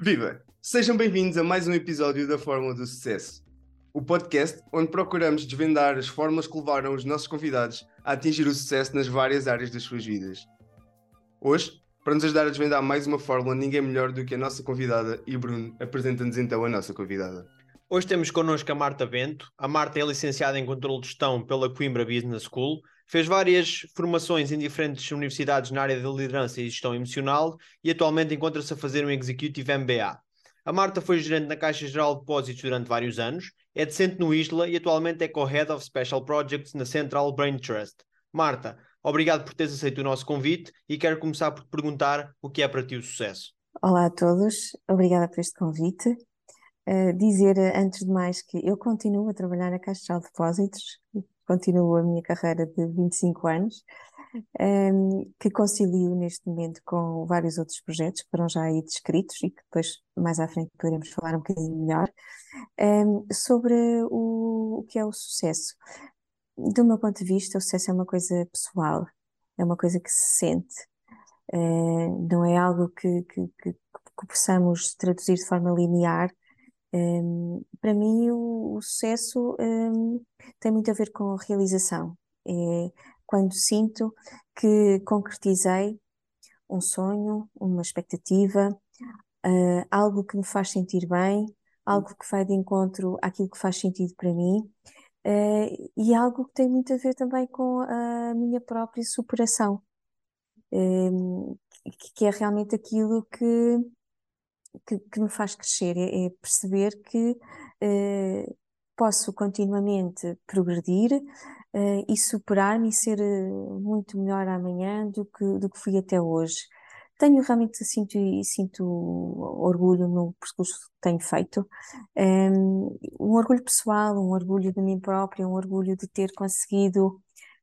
Viva! Sejam bem-vindos a mais um episódio da Fórmula do Sucesso, o podcast onde procuramos desvendar as fórmulas que levaram os nossos convidados a atingir o sucesso nas várias áreas das suas vidas. Hoje, para nos ajudar a desvendar mais uma fórmula, ninguém melhor do que a nossa convidada e Bruno apresenta-nos então a nossa convidada. Hoje temos connosco a Marta Bento. A Marta é licenciada em Controlo de Gestão pela Coimbra Business School, fez várias formações em diferentes universidades na área de liderança e gestão emocional e atualmente encontra-se a fazer um Executive MBA. A Marta foi gerente na Caixa Geral de Depósitos durante vários anos, é docente no ISLA e atualmente é co-head of Special Projects na Central Brain Trust. Marta, obrigado por teres aceito o nosso convite e quero começar por te perguntar o que é para ti o sucesso. Olá a todos, obrigada por este convite. Uh, dizer antes de mais que eu continuo a trabalhar na Caixa Geral de Depósitos, continuo a minha carreira de 25 anos, um, ehm, que concilio neste momento com vários outros projetos que foram já aí descritos e que depois mais à frente poderemos falar um bocadinho melhor, um, ehm, sobre o, o que é o sucesso. Do meu ponto de vista, o sucesso é uma coisa pessoal, é uma coisa que se sente, uh, não é algo que, que, que, que possamos traduzir de forma linear um, para mim, o, o sucesso um, tem muito a ver com a realização. É quando sinto que concretizei um sonho, uma expectativa, uh, algo que me faz sentir bem, algo que vai de encontro àquilo que faz sentido para mim, uh, e algo que tem muito a ver também com a minha própria superação, um, que, que é realmente aquilo que que, que me faz crescer, é, é perceber que uh, posso continuamente progredir uh, e superar-me e ser uh, muito melhor amanhã do que, do que fui até hoje. Tenho realmente, sinto, sinto orgulho no percurso que tenho feito, um, ehm, um orgulho pessoal, um orgulho de mim própria, um orgulho de ter conseguido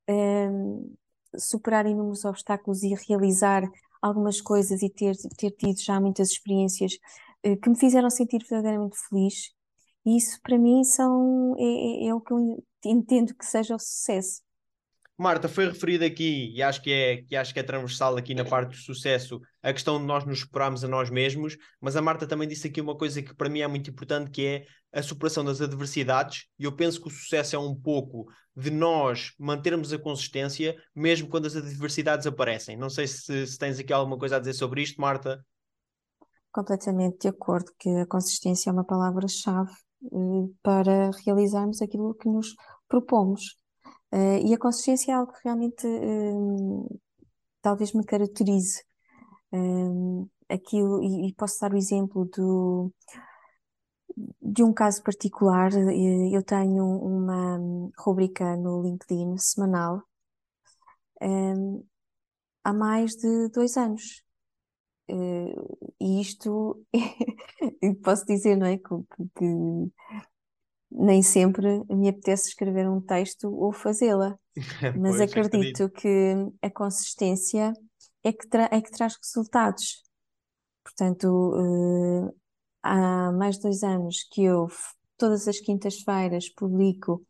um, ehm, superar inúmeros obstáculos e realizar algumas coisas e ter, ter tido já muitas experiências uh, que me fizeram sentir verdadeiramente feliz. Isso para mim são, é, é, é o que eu entendo que seja o sucesso. Marta, foi referido aqui, e acho que, é, que acho que é transversal aqui na parte do sucesso, a questão de nós nos superarmos a nós mesmos, mas a Marta também disse aqui uma coisa que para mim é muito importante, que é a superação das adversidades, e eu penso que o sucesso é um pouco de nós mantermos a consistência, mesmo quando as adversidades aparecem. Não sei se, se tens aqui alguma coisa a dizer sobre isto, Marta. Completamente de acordo que a consistência é uma palavra-chave eh, para realizarmos aquilo que nos propomos. Uh, e a consistência é algo que realmente uh, talvez me caracterize. Uh, aquilo, e, e, posso dar o exemplo do, de um caso particular. Eu tenho uma rubrica no LinkedIn semanal há mais de dois anos. e isto, posso dizer, não é? Que, que nem sempre me apetece escrever um texto ou fazê-la, mas acredito que a consistência é que, é que traz resultados. Portanto, uh, há mais de dois anos que eu, todas as quintas-feiras, publico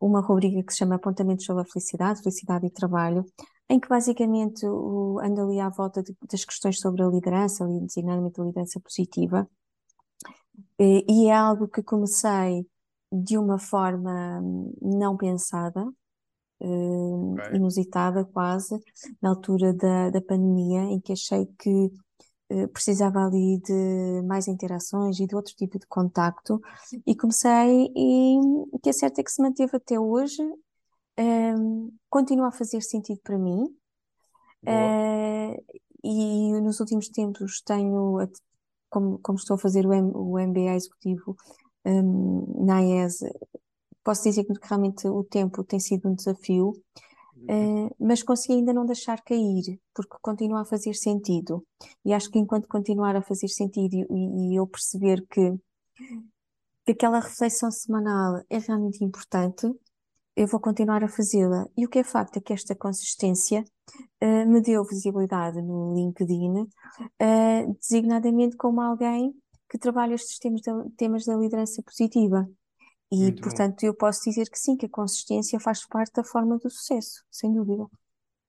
uma rubrica que se chama Apontamentos sobre a Felicidade, Felicidade e Trabalho, em que basicamente o, ando ali à volta de, das questões sobre a liderança, designadamente a liderança positiva, e, e é algo que comecei de uma forma não pensada, uh, okay. inusitada quase, na altura da, da pandemia, em que achei que uh, precisava ali de mais interações e de outro tipo de contacto, e comecei, e o que é certo é que se manteve até hoje, um, continua a fazer sentido para mim. Uh, e nos últimos tempos tenho, como, como estou a fazer o, M, o MBA executivo, um, na AES, posso dizer que realmente o tempo tem sido um desafio, uh, mas consegui ainda não deixar cair, porque continua a fazer sentido. E acho que enquanto continuar a fazer sentido e, e eu perceber que, que aquela reflexão semanal é realmente importante, eu vou continuar a fazê-la. E o que é facto é que esta consistência uh, me deu visibilidade no LinkedIn, uh, designadamente como alguém que trabalha estes temas da, temas da liderança positiva. E, Muito portanto, bom. eu posso dizer que sim, que a consistência faz parte da forma do sucesso, sem dúvida.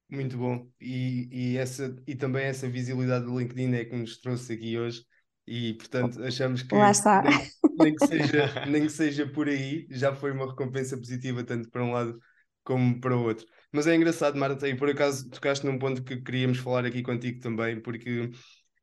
Muito bom. E, e, essa, e também essa visibilidade do LinkedIn é que nos trouxe aqui hoje. E portanto achamos que Lá está. nem, nem que seja, nem que seja por aí, já foi uma recompensa positiva tanto para um lado como para o outro. Mas é engraçado, Marta, e por acaso tocaste num ponto que queríamos falar aqui contigo também, porque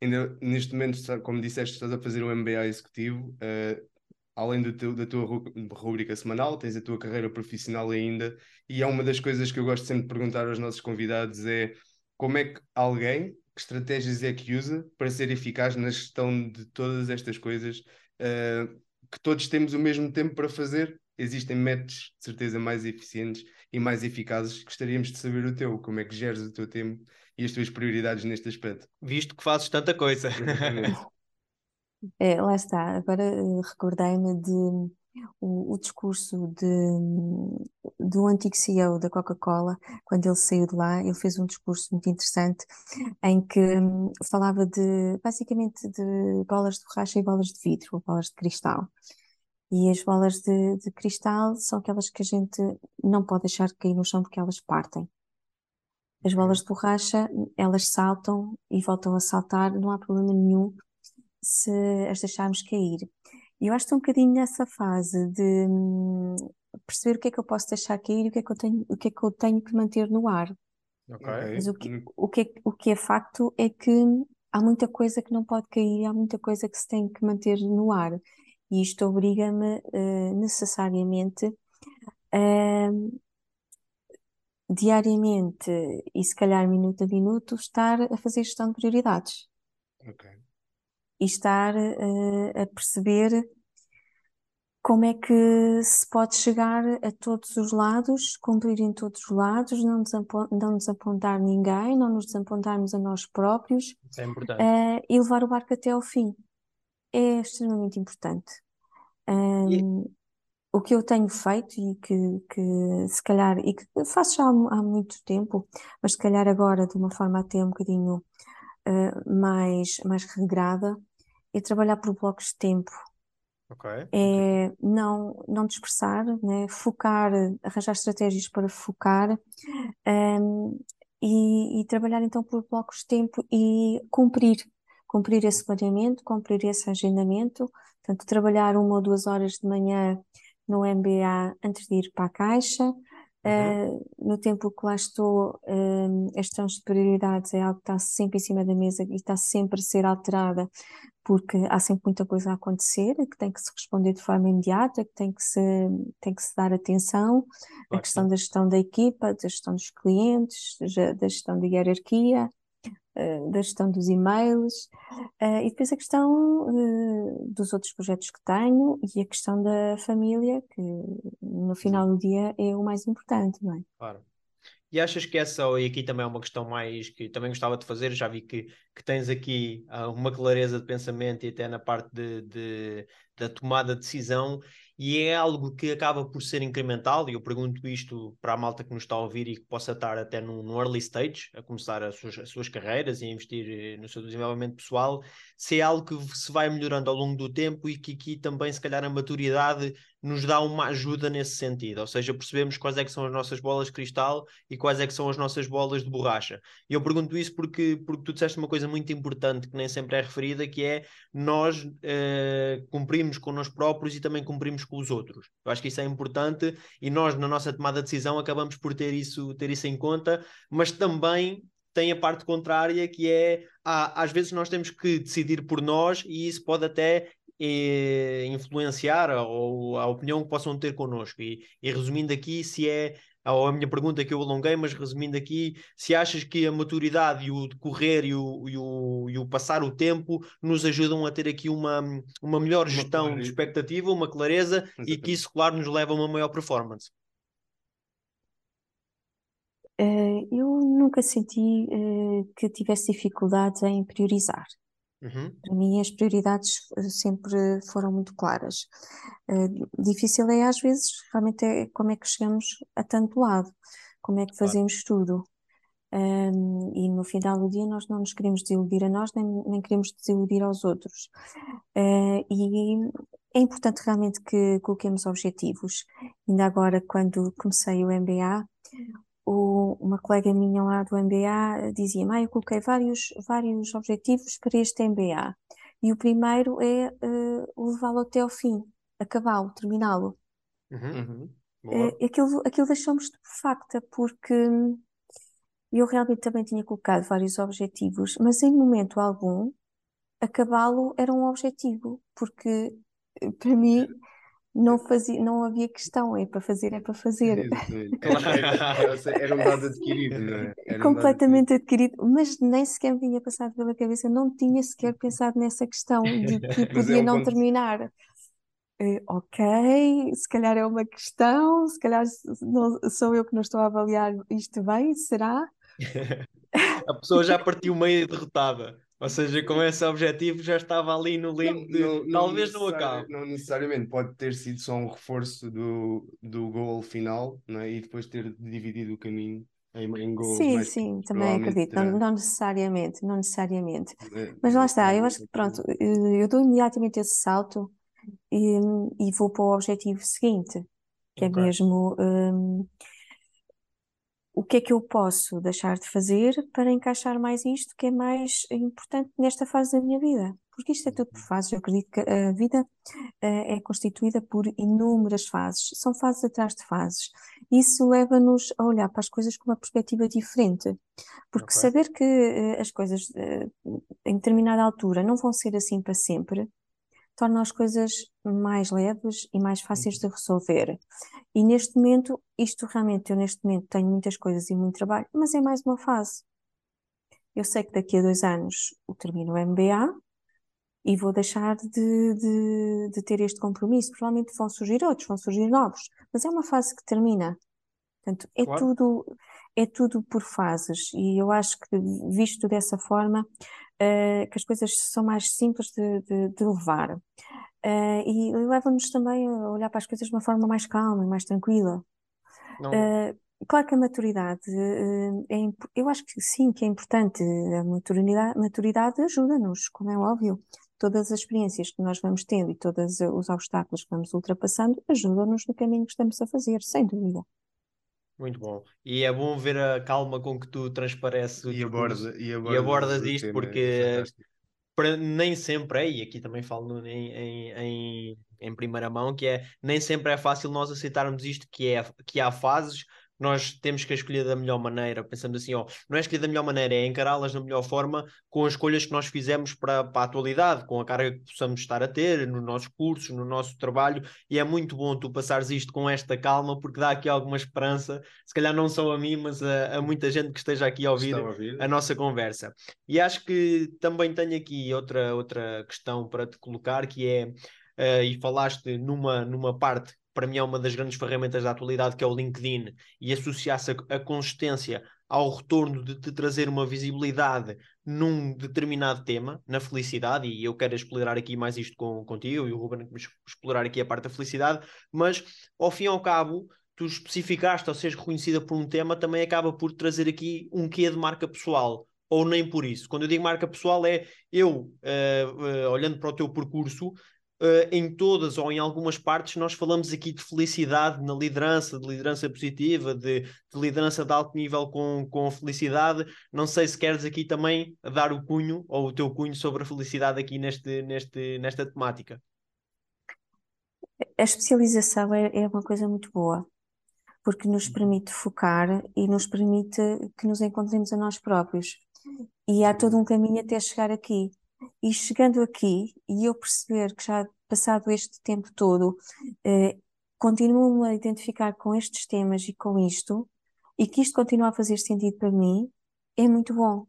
ainda neste momento, como disseste, estás a fazer um MBA executivo, uh, além do teu, da tua rubrica semanal, tens a tua carreira profissional ainda, e é uma das coisas que eu gosto sempre de perguntar aos nossos convidados é como é que alguém, que estratégias é que usa para ser eficaz na gestão de todas estas coisas uh, que todos temos o mesmo tempo para fazer? Existem métodos de certeza mais eficientes e mais eficazes. Gostaríamos de saber o teu, como é que geres o teu tempo e as tuas prioridades neste aspecto. Visto que fazes tanta coisa. É, lá está, agora uh, recordei-me de o, o discurso de, do antigo CEO da Coca-Cola, quando ele saiu de lá, ele fez um discurso muito interessante em que um, falava de basicamente de bolas de borracha e bolas de vidro, ou bolas de cristal. E as bolas de, de cristal são aquelas que a gente não pode deixar cair no chão porque elas partem. As bolas de borracha, elas saltam e voltam a saltar, não há problema nenhum se as deixarmos cair. E eu acho que estou um bocadinho nessa fase de hum, perceber o que é que eu posso deixar cair e o que é que eu tenho, o que é que eu tenho que manter no ar. Okay. Mas o que, o, que é, o que é facto é que há muita coisa que não pode cair, há muita coisa que se tem que manter no ar. E isto obriga-me uh, necessariamente a diariamente e se calhar minuto a minuto estar a fazer gestão de prioridades. Okay e estar uh, a perceber como é que se pode chegar a todos os lados, cumprir em todos os lados, não, não desapontar ninguém, não nos desapontarmos a nós próprios é importante. Uh, e levar o barco até ao fim. É extremamente importante. Um, e... O que eu tenho feito e que, que se calhar, e que faço já há, há muito tempo, mas se calhar agora de uma forma até um bocadinho uh, mais, mais regrada, é trabalhar por blocos de tempo. É não, não dispersar, né? focar, arranjar estratégias para focar um, e, e, trabalhar então por blocos de tempo e cumprir, cumprir esse planeamento, cumprir esse agendamento, portanto, trabalhar uma ou duas horas de manhã no MBA antes de ir para a caixa, Uhum. Uh, no tempo que lá estou, uh, as questões de prioridades é algo que está sempre em cima da mesa e está sempre a ser alterada, porque há sempre muita coisa a acontecer, que tem que se responder de forma imediata, que tem que se, tem que se dar atenção, claro, a questão sim. da gestão da equipa, da gestão dos clientes, da gestão da hierarquia, uh, da gestão dos e-mails, uh, e depois a questão uh, dos outros projetos que tenho e a questão da família, que no final do dia é o mais importante, não é? Claro. E achas que essa, e aqui também é uma questão mais que também gostava de fazer, já vi que, que tens aqui uh, uma clareza de pensamento e até na parte de, de, da tomada de decisão, e é algo que acaba por ser incremental, e eu pergunto isto para a malta que nos está a ouvir e que possa estar até no, no early stage, a começar as suas, as suas, carreiras e a investir eh, no seu desenvolvimento pessoal, se é algo que se vai melhorando ao longo do tempo e que aqui também, se calhar, a maturidade nos dá uma ajuda nesse sentido, ou seja, percebemos quais é que são as nossas bolas de cristal e quais é que são as nossas bolas de borracha. E eu pergunto isso porque, porque tu disseste uma coisa muito importante que nem sempre é referida, que é nós eh, cumprimos com nós próprios e também cumprimos com os outros. Eu acho que isso é importante e nós, na nossa tomada de decisão, acabamos por ter isso, ter isso em conta, mas também tem a parte contrária que é ah, às vezes nós temos que decidir por nós e isso pode até e influenciar ou a opinião que possam ter connosco. E, e resumindo aqui, se é ou a minha pergunta que eu alonguei, mas resumindo aqui, se achas que a maturidade e o decorrer e o, e o, e o passar o tempo nos ajudam a ter aqui uma, uma melhor gestão uma de expectativa, uma clareza Exatamente. e que isso, claro, nos leva a uma maior performance? Uh, eu nunca senti uh, que tivesse dificuldades em priorizar. Uhum. Para mim, as prioridades eh, sempre foram muito claras. Uh, difícil é, às vezes, realmente, é como é que chegamos a tanto lado, como é que fazemos claro. tudo. Um, e no final do dia, nós não nos queremos desiludir a nós, nem, nem queremos desiludir aos outros. Uh, e é importante realmente que coloquemos objetivos. Ainda agora, quando comecei o MBA, o, uma colega minha lá do MBA dizia: ah, eu coloquei vários, vários objetivos para este MBA. E o primeiro é uh, levá-lo até ao fim, acabá-lo, terminá-lo. Uhum. Uhum. aquilo, aquilo deixou-me estupefacta, porque eu realmente também tinha colocado vários objetivos, mas em momento algum acabá-lo era um objetivo, porque para mim não, fazia, não havia questão, é para fazer, é para fazer. Era um dado adquirido, não é? Era Completamente um adquirido. adquirido, mas nem sequer me vinha passado pela cabeça, não tinha sequer pensado nessa questão de que podia é um não ponto... terminar. Uh, ok, se calhar é uma questão, se calhar não, sou eu que não estou a avaliar isto bem, será? a pessoa já partiu meio derrotada. Ou seja, com esse objetivo já estava ali no limbo de não, talvez não acabe. Não necessariamente, pode ter sido só um reforço do, do gol final é? e depois ter dividido o caminho em, em gols. Sim, sim, também acredito. Não, não, necessariamente, não necessariamente. É, Mas lá está, eu acho que pronto, eu dou imediatamente esse salto e, e vou para o objetivo seguinte, que é okay. é mesmo. Um, o que é que eu posso deixar de fazer para encaixar mais isto que é mais importante nesta fase da minha vida? Porque isto é tudo por uhum. fases. Eu acredito que a vida uh, é constituída por inúmeras fases. São fases atrás de fases. Isso leva-nos a olhar para as coisas com uma perspectiva diferente. Porque okay. saber que uh, as coisas uh, em determinada altura não vão ser assim para sempre, torna as coisas mais leves e mais fáceis de resolver. E neste momento, isto realmente, eu neste momento tenho muitas coisas e muito trabalho, mas é mais uma fase. Eu sei que daqui a dois anos eu termino o MBA e vou deixar de, de, de ter este compromisso. Provavelmente vão surgir outros, vão surgir novos, mas é uma fase que termina. Portanto, é claro. tudo é tudo por fases e eu acho que visto dessa forma uh, que as coisas são mais simples de, de, de levar. Uh, e leva-nos também a olhar para as coisas de uma forma mais calma e mais tranquila. Uh, claro que a maturidade, é, eu acho que sim, que é importante. A maturidade, maturidade ajuda-nos, como é óbvio. Todas as experiências que nós vamos tendo e todos os obstáculos que vamos ultrapassando ajudam-nos no caminho que estamos a fazer, sem dúvida. Muito bom. E é bom ver a calma com que tu transpareces e, aborda, e, aborda, e abordas isto, é porque é nem sempre é, e aqui também falo em, em, em, em, primeira mão, que é nem sempre é fácil nós aceitarmos isto, que, é, que há fases nós temos que escolher da melhor maneira. Pensamos assim, ó, não é escolher da melhor maneira, é encará-las da melhor forma com as escolhas que nós fizemos para, para a atualidade, com a carga que possamos estar a ter nos nossos cursos, no nosso trabalho. E é muito bom tu passares isto com esta calma, porque dá aqui alguma esperança, se calhar não só a mim, mas a, a muita gente que esteja aqui a ouvir, a, ouvir, a nossa conversa. E acho que também tenho aqui outra, outra questão para te colocar, que é, uh, e falaste numa, numa parte para mim é uma das grandes ferramentas da atualidade, que é o LinkedIn, e associar-se a, a consistência ao retorno de te trazer uma visibilidade num determinado tema, na felicidade, e eu quero explorar aqui mais isto com, contigo e o Ruben explorar aqui a parte da felicidade, mas ao fim e ao cabo, tu especificaste ou seres reconhecida por um tema, também acaba por trazer aqui um quê de marca pessoal, ou nem por isso. Quando eu digo marca pessoal é eu, uh, uh, olhando para o teu percurso, uh, em todas ou em algumas partes nós falamos aqui de felicidade na liderança, de liderança positiva, de, de liderança de alto nível com, com felicidade. Não sei se queres aqui também dar o cunho ou o teu cunho sobre a felicidade aqui neste, neste, nesta temática. A especialização é, é uma coisa muito boa, porque nos uhum. permite focar e nos permite que nos encontremos a nós próprios. E há todo um caminho até chegar aqui. E chegando aqui, e eu perceber que já passado este tempo todo, eh, continuo-me a identificar com estes temas e com isto, e que isto continua a fazer sentido para mim, é muito bom.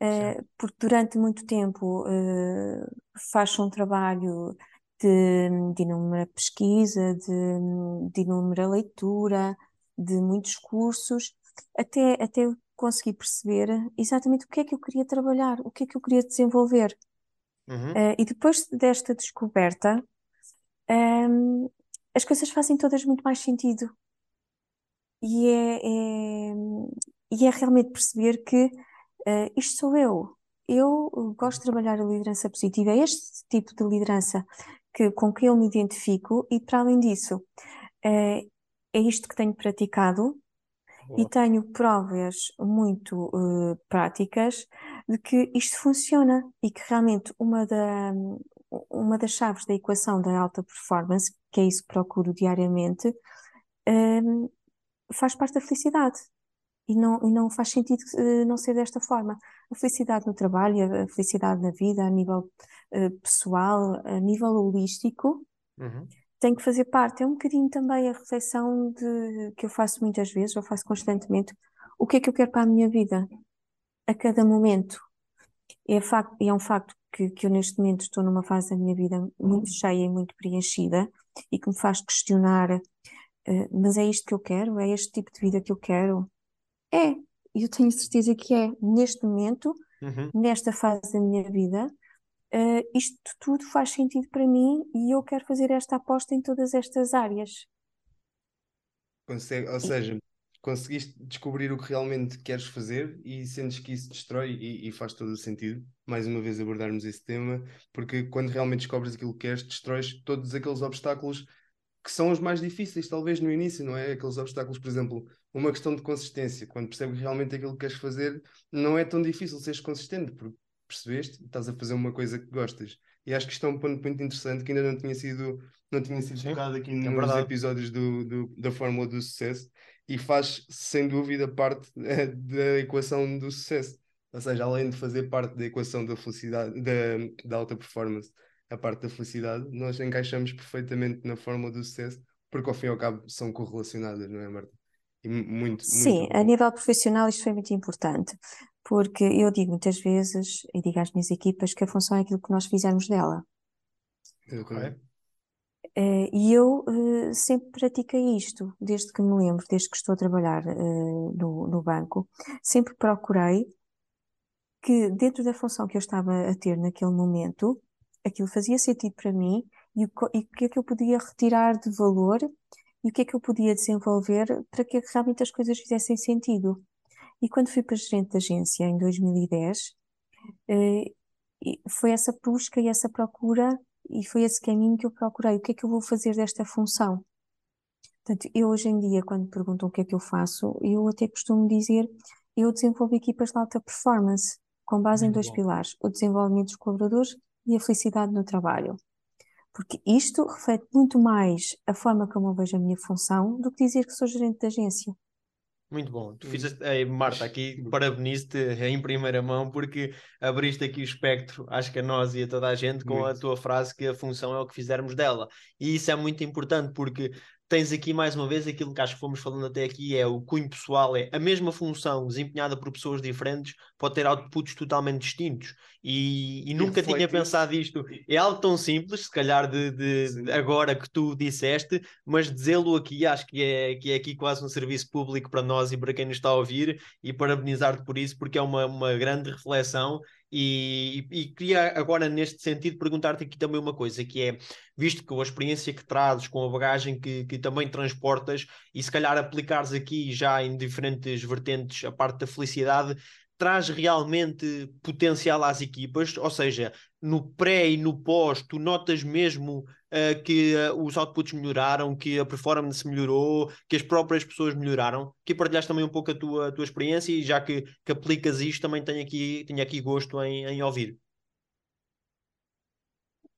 Eh, porque durante muito tempo eh, faço um trabalho de, de inúmera pesquisa, de, de inúmera leitura, de muitos cursos, até, até consegui perceber exatamente o que é que eu queria trabalhar, o que é que eu queria desenvolver. Uhum. Uh, e depois desta descoberta, um, as coisas fazem todas muito mais sentido. E é, é, e é realmente perceber que uh, isto sou eu. Eu gosto de trabalhar a liderança positiva, é este tipo de liderança que, com que eu me identifico, e para além disso, uh, é isto que tenho praticado e tenho provas muito uh, práticas de que isto funciona e que realmente uma, da, uma das chaves da equação da alta performance, que é isso que procuro diariamente, um, faz parte da felicidade. E não, e não faz sentido uh, não ser desta forma. A felicidade no trabalho, a felicidade na vida, a nível uh, pessoal, a nível holístico, Uhum. Tem que fazer parte. É um bocadinho também a reflexão de, que eu faço muitas vezes, eu faço constantemente. O que é que eu quero para a minha vida? A cada momento. É, facto, é um facto que, que eu neste momento estou numa fase da minha vida muito cheia e muito preenchida e que me faz questionar, uh, mas é isto que eu quero? É este tipo de vida que eu quero? É, eu tenho certeza que é. Neste momento, Uhum. nesta fase da minha vida, uh, isto tudo faz sentido para mim e eu quero fazer esta aposta em todas estas áreas. Consegue, ou seja, conseguiste descobrir o que realmente queres fazer e sentes que isso destrói e, e faz todo o sentido. Mais uma vez abordarmos esse tema, porque quando realmente descobres aquilo que queres, destróis todos aqueles obstáculos que são os mais difíceis, talvez no início, não é? Aqueles obstáculos, por exemplo, uma questão de consistência. Quando percebes realmente aquilo que queres fazer, não é tão difícil seres consistente, porque percebeste, estás a fazer uma coisa que gostas. E acho que isto é um ponto muito interessante que ainda não tinha sido, não tinha sido Sim, tocado aqui é nos verdade. episódios do, do- da Fórmula do Sucesso e faz, sem dúvida, parte eh, da equação do sucesso. Ou seja, além de fazer parte da equação da felicidade, da, da alta performance, a parte da felicidade, nós encaixamos perfeitamente na fórmula do sucesso, porque ao fim e ao cabo são correlacionadas, não é, Marta? E mu- muito, Sim, muito a nível profissional isto foi muito importante, porque eu digo muitas vezes, e digo às minhas equipas, que a função é aquilo que nós fizermos dela. Exatamente. Eh, E eu eh, sempre pratiquei isto, desde que me lembro, desde que estou a trabalhar eh, no, no banco, sempre procurei que dentro da função que eu estava a ter naquele momento, aquilo fazia sentido para mim e o, e o que é que eu podia retirar de valor e o que é que eu podia desenvolver para que realmente as coisas fizessem sentido. E quando fui para gerente de agência em 2010, eh, foi essa busca e essa procura e foi esse caminho que eu procurei. O que é que eu vou fazer desta função? Portanto, eu hoje em dia, quando perguntam o que é que eu faço, eu até costumo dizer, eu desenvolvo equipas de alta performance, com base em Muito dois bom. pilares, o desenvolvimento dos colaboradores e a felicidade no trabalho. Porque isto reflete muito mais a forma como eu vejo a minha função do que dizer que sou gerente de agência. Muito bom. Tu fizeste, Ei, Marta, aqui parabenizo-te em primeira mão porque abriste aqui o espectro, acho que a nós e a toda a gente, com a Muito. tua frase que a função é o que fizermos dela. E isso é muito importante porque tens aqui mais uma vez aquilo que acho que fomos falando até aqui, é o cunho pessoal, é a mesma função desempenhada por pessoas diferentes pode ter outputs totalmente distintos. E, e nunca tinha pensado isto. É algo tão simples, se calhar de, de agora que tu disseste, mas dizê-lo aqui acho que é, que é aqui quase um serviço público para nós e para quem nos está a ouvir e parabenizar-te por isso porque é uma, uma grande reflexão e, e queria agora neste sentido perguntar-te aqui também uma coisa que é, visto com a experiência que trazes, com a bagagem que, que também transportas e se calhar aplicares aqui já em diferentes vertentes a parte da felicidade, traz realmente potencial às equipas, ou seja, no pré e no pós, tu notas mesmo uh, que uh, os outputs melhoraram, que a performance melhorou, que as próprias pessoas melhoraram. Que partilhaste também um pouco a tua, a tua experiência e já que, que aplicas isto, também tenho aqui, tenho aqui gosto em, em ouvir.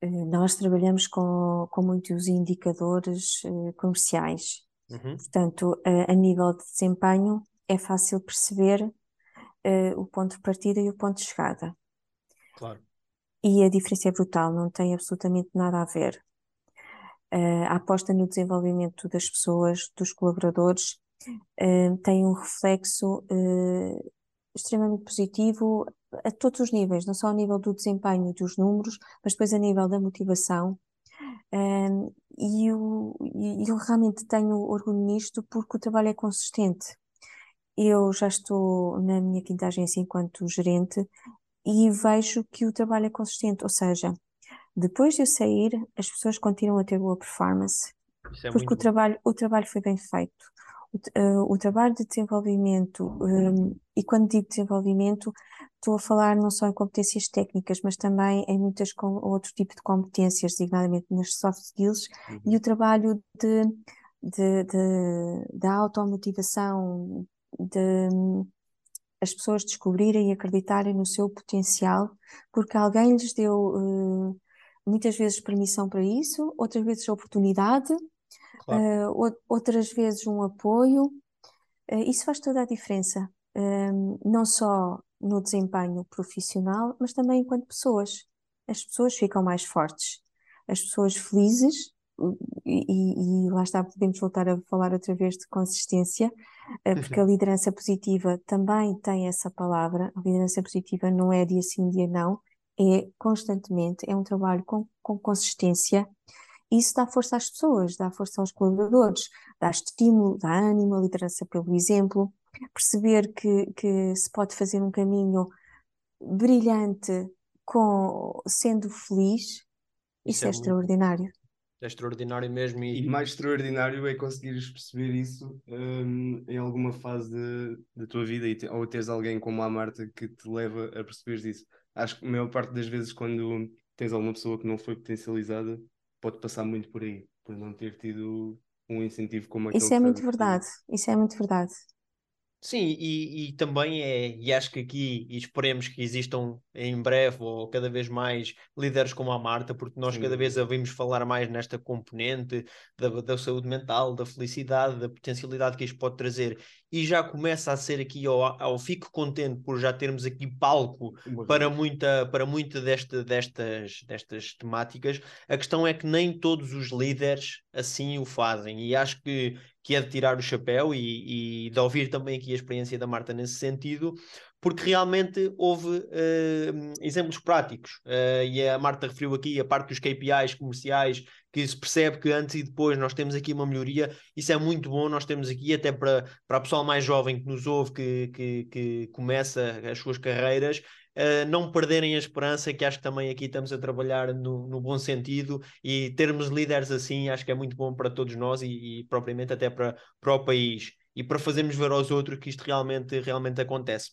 Eh, Nós trabalhamos com, com muitos indicadores eh, comerciais. Uhum. Portanto, a, a nível de desempenho, é fácil perceber eh, o ponto de partida e o ponto de chegada. Claro. E a diferença é brutal, não tem absolutamente nada a ver. Eh, a aposta no desenvolvimento das pessoas, dos colaboradores, eh, tem um reflexo eh, extremamente positivo a todos os níveis, não só ao nível do desempenho e dos números, mas depois a nível da motivação. E eu, eu realmente tenho orgulho nisto porque o trabalho é consistente. Eu já estou na minha quinta agência enquanto gerente e vejo que o trabalho é consistente, ou seja, depois de eu sair, as pessoas continuam a ter boa performance, é porque o trabalho, o trabalho foi bem feito. O, eh, o trabalho de desenvolvimento, um, e quando digo desenvolvimento, estou a falar não só em competências técnicas, mas também em muitas com outro tipo de competências, designadamente nas soft skills, e Uhum. o trabalho de, de, de, da automotivação, de, as pessoas descobrirem e acreditarem no seu potencial, porque alguém lhes deu uh, muitas vezes permissão para isso, outras vezes oportunidade, claro. uh, outras vezes um apoio. Uh, isso faz toda a diferença, um, não só no desempenho profissional, mas também enquanto pessoas. As pessoas ficam mais fortes, as pessoas felizes e, e, lá está, podemos voltar a falar outra vez de consistência, eh, porque a liderança positiva também tem essa palavra. A liderança positiva não é dia sim, dia não, é constantemente, é um trabalho com, com consistência. Isso dá força às pessoas, dá força aos colaboradores, dá estímulo, dá ânimo, a liderança pelo exemplo, perceber que, que se pode fazer um caminho brilhante com sendo feliz, isso, isso é, é extraordinário. É extraordinário mesmo. E... e mais extraordinário é conseguires perceber isso um, em alguma fase da tua vida te, ou teres alguém como a Marta que te leva a perceberes isso. Acho que a maior parte das vezes, quando tens alguma pessoa que não foi potencializada, pode passar muito por aí, por não ter tido um incentivo como aquele. Isso é muito verdade. Isso é muito verdade. Sim, e, e, também é, e acho que aqui, e esperemos que existam em breve ou cada vez mais líderes como a Marta, porque nós Sim. cada vez ouvimos falar mais nesta componente da, da saúde mental, da felicidade, da potencialidade que isto pode trazer, e já começa a ser aqui, ao fico contente por já termos aqui palco para muita, para muita desta, destas, destas temáticas. A questão é que nem todos os líderes assim o fazem, e acho que que é de tirar o chapéu e, e de ouvir também aqui a experiência da Marta nesse sentido, porque realmente houve uh, exemplos práticos. Uh, e a Marta referiu aqui a parte dos KPIs comerciais, que se percebe que antes e depois nós temos aqui uma melhoria. Isso é muito bom, nós temos aqui até para, para a pessoal mais jovem que nos ouve, que, que, que começa as suas carreiras, uh, não perderem a esperança, que acho que também aqui estamos a trabalhar no, no bom sentido e termos líderes assim, acho que é muito bom para todos nós e, e propriamente até para, para o país e para fazermos ver aos outros que isto realmente, realmente acontece.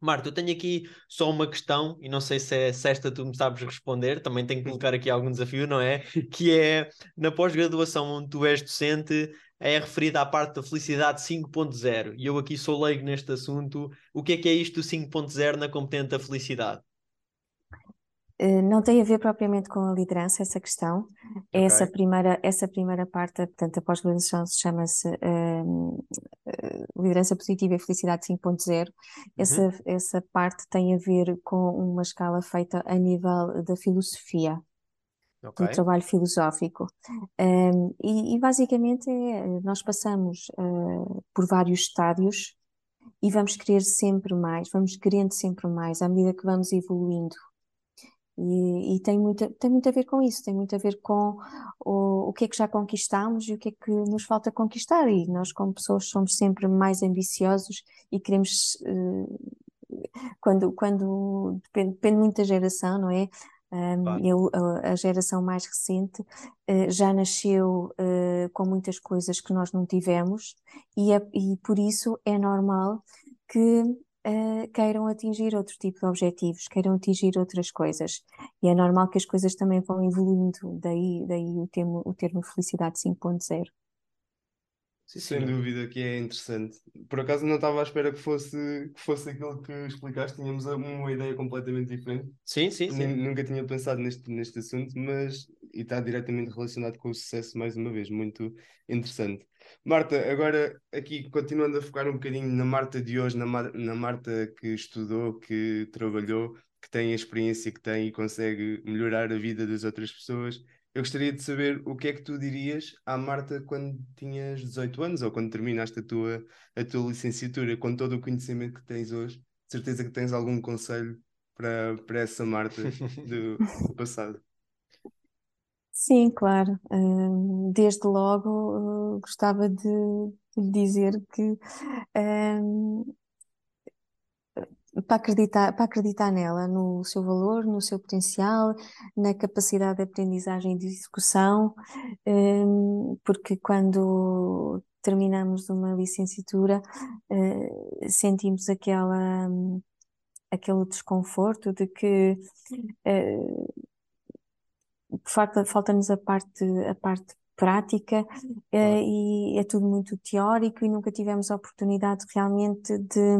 Marta, eu tenho aqui só uma questão, e não sei se, é, se esta tu me sabes responder, também tenho que colocar aqui algum desafio, não é? Que é, na pós-graduação onde tu és docente, é referida à parte da felicidade 5.0, e eu aqui sou leigo neste assunto. O que é que é isto do 5.0 na competente da felicidade? Eh, não tem a ver propriamente com a liderança, essa questão. Okay. Essa, primeira, essa primeira parte, portanto, a pós-graduação chama-se uh, Liderança Positiva e Felicidade 5.0. Uhum. Essa, essa parte tem a ver com uma escala feita a nível da filosofia, okay. do trabalho filosófico. Um, e, e, basicamente é, nós passamos uh, por vários estádios e vamos querer sempre mais, vamos querendo sempre mais à medida que vamos evoluindo. E, e, tem, muito, tem muito a ver com isso, tem muito a ver com o, o que é que já conquistamos e o que é que nos falta conquistar. E nós, como pessoas, somos sempre mais ambiciosos e queremos. Uh, quando, quando depende, depende muito da geração, não é? Um, eu, a, a, geração mais recente uh, já nasceu uh, com muitas coisas que nós não tivemos, e, é, e por isso é normal que uh, queiram atingir outro tipo de objetivos, queiram atingir outras coisas. E é normal que as coisas também vão evoluindo, daí, daí o, termo, o termo Felicidade 5.0. Sim, Sem dúvida que é interessante. Por acaso não estava à espera que fosse, que fosse aquilo que explicaste, tínhamos uma ideia completamente diferente. Sim, sim, sim. Nunca tinha pensado neste, neste assunto, mas e está diretamente relacionado com o sucesso, mais uma vez, muito interessante. Marta, agora aqui continuando a focar um bocadinho na Marta de hoje, na, na Marta que estudou, que trabalhou, que tem a experiência que tem e consegue melhorar a vida das outras pessoas. Eu gostaria de saber o que é que tu dirias à Marta quando tinhas 18 anos ou quando terminaste a tua, a tua licenciatura, com todo o conhecimento que tens hoje. De certeza que tens algum conselho para, para essa Marta do, do passado. Sim, claro. desde logo, gostava de dizer que para acreditar, para acreditar nela, no seu valor, no seu potencial, na capacidade de aprendizagem e de execução, porque quando terminamos uma licenciatura, eh, sentimos aquela, aquele desconforto de que eh, falta, falta-nos a parte, a parte prática uh, e é tudo muito teórico e nunca tivemos a oportunidade realmente de,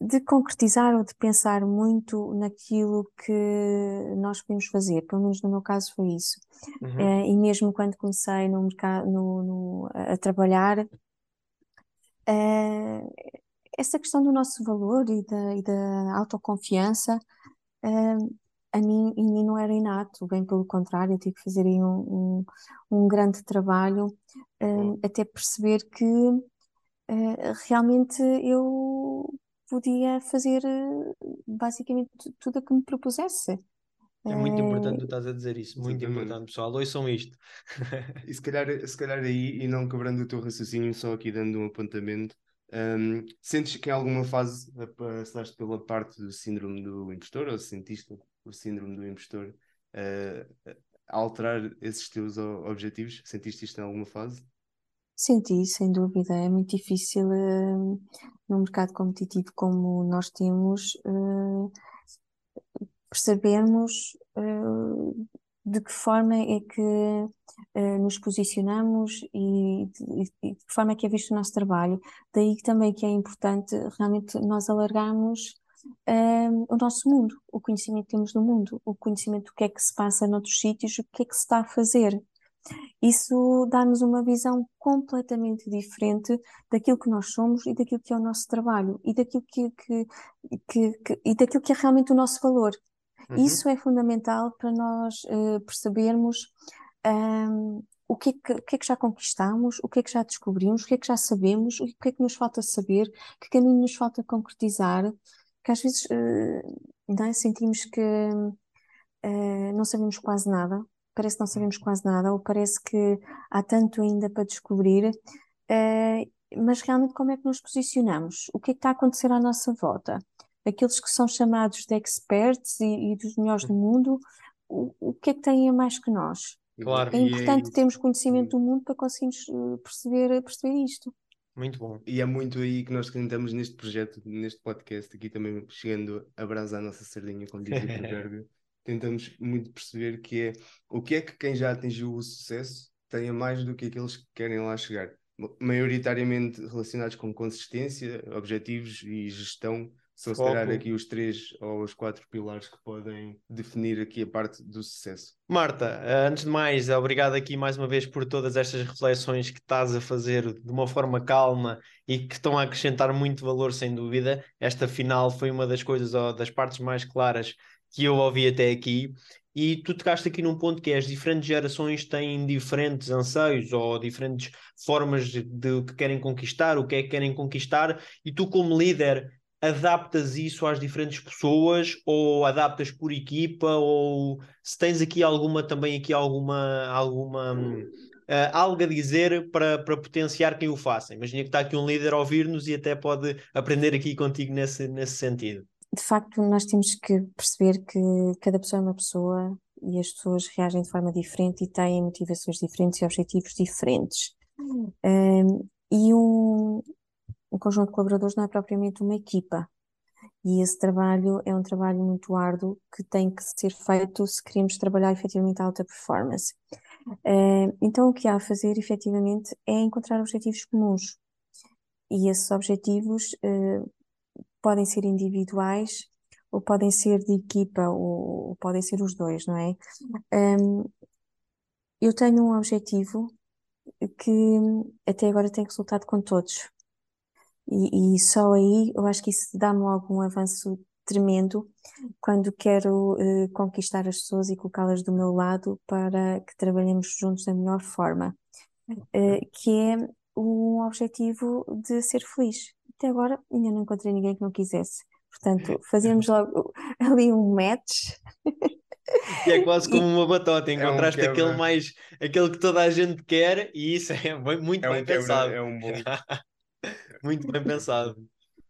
de concretizar ou de pensar muito naquilo que nós podemos fazer, pelo menos no meu caso foi isso. Uhum. Uh, e mesmo quando comecei no mercado, no, no, a trabalhar, uh, essa questão do nosso valor e da, e da autoconfiança, uh, a mim, em mim não era inato, bem pelo contrário, eu tive que fazer aí um, um, um grande trabalho até perceber que realmente eu podia fazer basicamente tudo o que me propusesse. É muito importante tu estás a dizer isso, muito Exatamente. importante, pessoal. Ouçam isto. e se calhar, se calhar aí, e não quebrando o teu raciocínio, só aqui dando um apontamento, um, sentes que em alguma fase passaste pela parte do síndrome do impostor, ou sentiste o síndrome do impostor uh, a alterar esses teus objetivos? Sentiste isto em alguma fase? Senti, sem dúvida. É muito difícil, uh, num mercado competitivo como nós temos, uh, percebermos uh, de que forma é que nos posicionamos e de, e de que forma é que é visto o nosso trabalho. Daí também que é importante realmente nós alargarmos o nosso mundo, o conhecimento que temos do mundo, o conhecimento do que é que se passa noutros sítios, o que é que se está a fazer isso dá-nos uma visão completamente diferente daquilo que nós somos e daquilo que é o nosso trabalho e daquilo que, que, que, que e daquilo que é realmente o nosso valor. Uhum. Isso é fundamental para nós uh, percebermos um, o, que é que, o que é que já conquistamos, o que é que já descobrimos, o que é que já sabemos, o que é que nos falta saber, que caminho nos falta concretizar, que às vezes uh, não é? sentimos que uh, não sabemos quase nada parece que não sabemos quase nada, ou parece que há tanto ainda para descobrir, uh, mas realmente como é que nos posicionamos? O que é que está a acontecer à nossa volta? Aqueles que são chamados de experts e, e dos melhores do mundo, o, o que é que têm a mais que nós? Claro, é importante é termos conhecimento do mundo para conseguirmos eh, perceber, perceber isto. Muito bom. E é muito aí que nós tentamos neste projeto, neste podcast, aqui também chegando a brasa a nossa sardinha, como diz o provérbio, tentamos muito perceber que é o que é que quem já atingiu o sucesso tem a mais do que aqueles que querem lá chegar. Maioritariamente relacionados com consistência, objetivos e gestão, são se calhar aqui os três ou os quatro pilares que podem definir aqui a parte do sucesso. Marta, antes de mais, obrigado aqui mais uma vez por todas estas reflexões que estás a fazer de uma forma calma e que estão a acrescentar muito valor, sem dúvida. Esta final foi uma das coisas, ou das partes mais claras que eu ouvi até aqui, e tu tocaste aqui num ponto que é as diferentes gerações têm diferentes anseios ou diferentes formas de, de que querem conquistar, o que é que querem conquistar, e tu, como líder, adaptas isso às diferentes pessoas ou adaptas por equipa ou se tens aqui alguma também aqui alguma alguma uh, algo a dizer para, para potenciar quem o faça. Imagina que está aqui um líder a ouvir-nos e até pode aprender aqui contigo nesse, nesse sentido de facto, nós temos que perceber que cada pessoa é uma pessoa e as pessoas reagem de forma diferente e têm motivações diferentes e objetivos diferentes. Um, e um, um conjunto de colaboradores não é propriamente uma equipa. E esse trabalho é um trabalho muito árduo que tem que ser feito se queremos trabalhar efetivamente a alta performance. Uh, então, o que há a fazer efetivamente é encontrar objetivos comuns. E esses objetivos uh, podem ser individuais ou podem ser de equipa ou, ou podem ser os dois, não é? Um, eu tenho um objetivo que até agora tem resultado com todos. E, e só aí eu acho que isso dá-me algum avanço tremendo quando quero uh, conquistar as pessoas e colocá-las do meu lado para que trabalhemos juntos da melhor forma, uh, que é o objetivo de ser feliz até agora ainda não encontrei ninguém que não quisesse. Portanto, fazemos logo ali um match. E é quase como uma batota, encontraste é um aquele mais, aquele que toda a gente quer e isso é muito é bem um pensado. É um bom. muito bem pensado.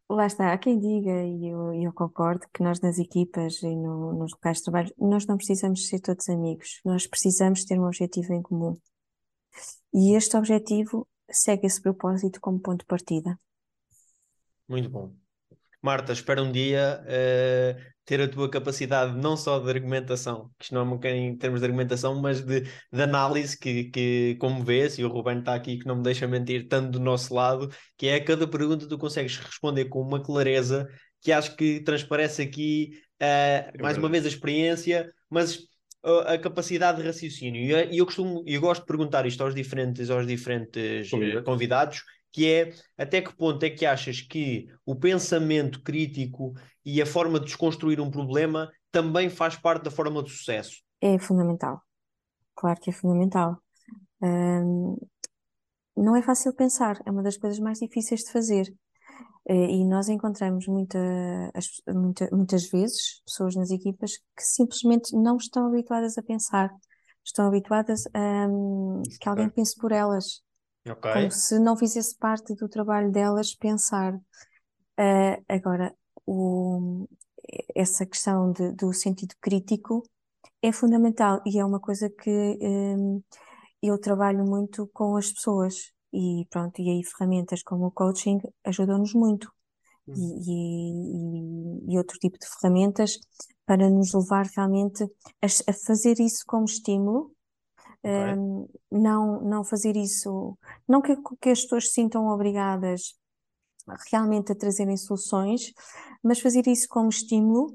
Lá está, há quem diga, e eu, eu concordo, que nós nas equipas e no, nos locais de trabalho, nós não precisamos ser todos amigos, nós precisamos ter um objetivo em comum. E este objetivo segue esse propósito como ponto de partida. Muito bom. Marta, espero um dia uh, ter a tua capacidade não só de argumentação, que isto não é um bocadinho em termos de argumentação, mas de, de análise que, que, como vês, e o Ruben está aqui que não me deixa mentir, tanto do nosso lado, que é a cada pergunta tu consegues responder com uma clareza que acho que transparece aqui, uh, mais uma vez, a experiência, mas a capacidade de raciocínio. E eu costumo, eu gosto de perguntar isto aos diferentes, aos diferentes convidados, que é até que ponto é que achas que o pensamento crítico e a forma de desconstruir um problema também faz parte da forma de sucesso? É fundamental. Claro que é fundamental. Um, não é fácil pensar, é uma das coisas mais difíceis de fazer. Eh, e nós encontramos muita, muita, muitas vezes pessoas nas equipas que simplesmente não estão habituadas a pensar, estão habituadas a um, que alguém pense por elas, okay. como se não fizesse parte do trabalho delas pensar. Uh, agora, o, essa questão de, do sentido crítico é fundamental e é uma coisa que um, eu trabalho muito com as pessoas e pronto, e aí ferramentas como o coaching ajudam-nos muito hum. e, e, e, outro tipo de ferramentas para nos levar realmente a, a fazer isso como estímulo okay. um, não, não fazer isso, não que, que as pessoas se sintam obrigadas realmente a trazerem soluções, mas fazer isso como estímulo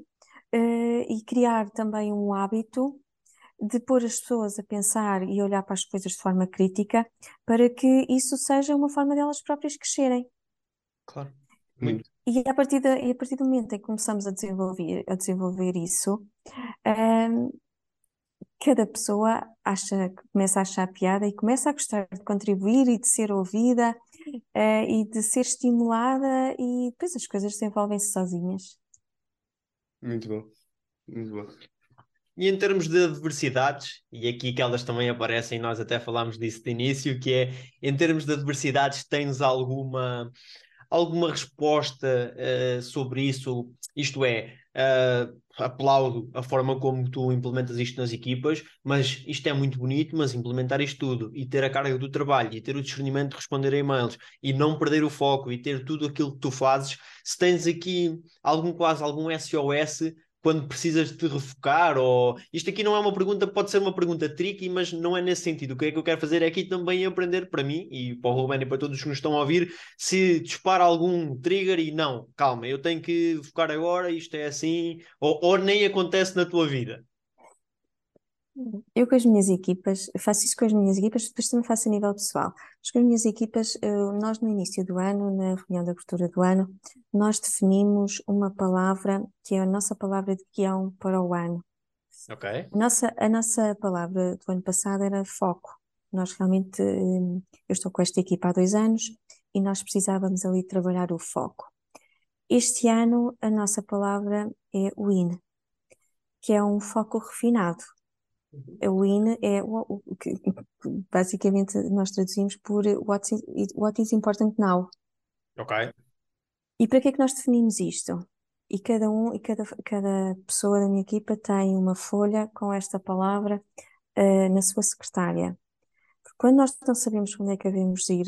uh, e criar também um hábito de pôr as pessoas a pensar e olhar para as coisas de forma crítica para que isso seja uma forma delas próprias crescerem. Claro. Muito. E a partir, e a partir do momento em que começamos a desenvolver, a desenvolver isso, um, cada pessoa acha, começa a achar piada e começa a gostar de contribuir e de ser ouvida uh, e de ser estimulada e depois as coisas desenvolvem-se sozinhas. Muito bom, muito bom. E em termos de adversidades, e aqui que elas também aparecem, nós até falámos disso de início, que é em termos de adversidades, tens alguma, alguma resposta uh, sobre isso? Isto é, uh, aplaudo a forma como tu implementas isto nas equipas, mas isto é muito bonito, mas implementar isto tudo e ter a carga do trabalho e ter o discernimento de responder a e-mails e não perder o foco e ter tudo aquilo que tu fazes, se tens aqui algum quase algum SOS quando precisas de te refocar? Ou isto aqui não é uma pergunta, pode ser uma pergunta tricky, mas não é nesse sentido. O que é que eu quero fazer é aqui também aprender para mim e para o Ruben e para todos os que nos estão a ouvir se dispara algum trigger e não, calma, eu tenho que focar agora, isto é assim, ou, ou nem acontece na tua vida. Eu com as minhas equipas, faço isso com as minhas equipas, depois também faço a nível pessoal. Mas com as minhas equipas, eh, nós no início do ano, na reunião de abertura do ano, nós definimos uma palavra que é a nossa palavra de guião para o ano. Ok. A nossa, a nossa palavra do ano passado era foco. Nós realmente, eh, eu estou com esta equipa há dois anos e nós precisávamos ali trabalhar o foco. Este ano, a nossa palavra é win, que é um foco refinado o IN é o, o que basicamente nós traduzimos por what is, what is important now. Ok. E para que é que nós definimos isto? E cada um e cada, cada pessoa da minha equipa tem uma folha com esta palavra uh, na sua secretária. Porque quando nós não sabemos onde é que devemos ir,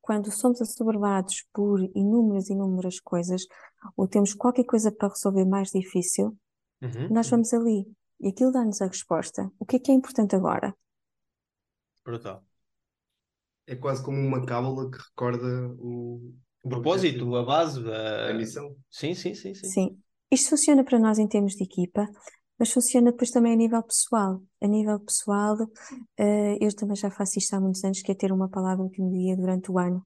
quando somos assoberbados por inúmeras, inúmeras coisas, ou temos qualquer coisa para resolver mais difícil, uhum. nós vamos ali e aquilo dá-nos a resposta. O que é que é importante agora? Brutal. É quase como uma cábula que recorda o, o propósito, a base, a... a missão. Sim, sim, sim, sim. Sim. Isto funciona para nós em termos de equipa, mas funciona depois também a nível pessoal. A nível pessoal, uh, eu também já faço isto há muitos anos, que é ter uma palavra que me guia durante o ano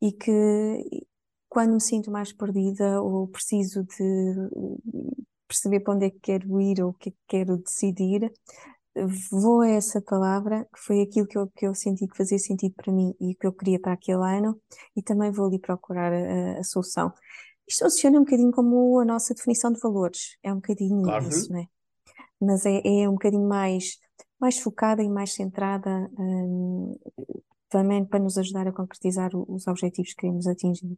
e que quando me sinto mais perdida ou preciso de perceber para onde é que quero ir ou o que é que quero decidir, vou a essa palavra, que foi aquilo que eu, que eu senti que fazia sentido para mim e que eu queria para aquele ano, e também vou ali procurar a, a solução. Isto funciona um bocadinho como a nossa definição de valores, é um bocadinho claro. isso, não é? Mas é, é um bocadinho mais, mais focada e mais centrada hum, também para nos ajudar a concretizar os objetivos que queremos atingir.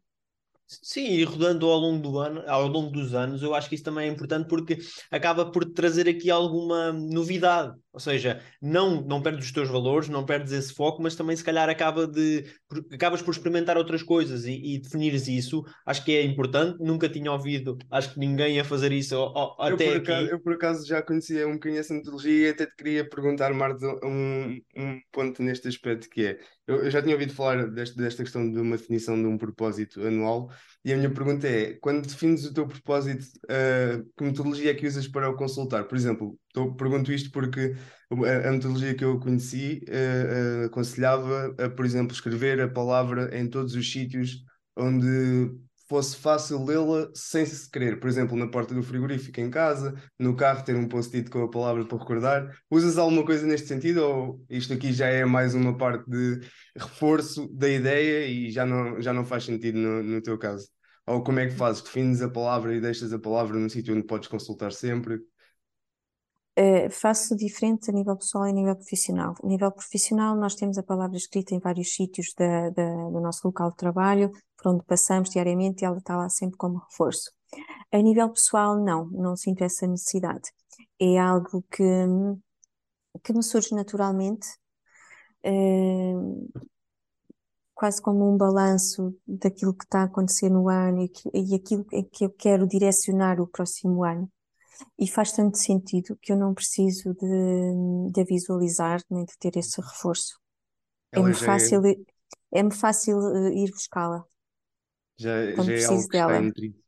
Sim, e rodando ao longo do ano, ao longo dos anos, eu acho que isso também é importante porque acaba por trazer aqui alguma novidade. Ou seja, não, não perdes os teus valores, não perdes esse foco, mas também se calhar acaba de, acabas por experimentar outras coisas e, e definires isso. Acho que é importante. Nunca tinha ouvido, acho que ninguém a fazer isso ó, ó, até eu, por aqui. acaso, eu por acaso já conhecia um bocadinho essa metodologia e até te queria perguntar, Marta, um, um ponto neste aspecto que é, eu, eu já tinha ouvido falar deste, desta questão de uma definição de um propósito anual e a minha pergunta é, quando defines o teu propósito, uh, que metodologia é que usas para o consultar? Por exemplo, tô, pergunto isto porque a, metodologia que eu conheci uh, uh, aconselhava a, por exemplo, escrever a palavra em todos os sítios onde fosse fácil lê-la sem se querer. Por exemplo, na porta do frigorífico em casa, no carro ter um post-it com a palavra para recordar. Usas alguma coisa neste sentido ou isto aqui já é mais uma parte de reforço da ideia e já não, já não faz sentido no, no teu caso? Ou como é que fazes? Defines a palavra e deixas a palavra num sítio onde podes consultar sempre? Uh, faço diferente a nível pessoal e a nível profissional. A nível profissional, nós temos a palavra escrita em vários sítios da, da, do nosso local de trabalho, por onde passamos diariamente e ela está lá sempre como reforço. A nível pessoal, não, não sinto essa necessidade. É algo que, que me surge naturalmente, uh, quase como um balanço daquilo que está a acontecer no ano e, e aquilo que eu quero direcionar o próximo ano e faz tanto sentido que eu não preciso de, de visualizar nem de ter esse reforço. É-me fácil, é... é-me fácil ir buscá-la. Já, já é algo que dela. está.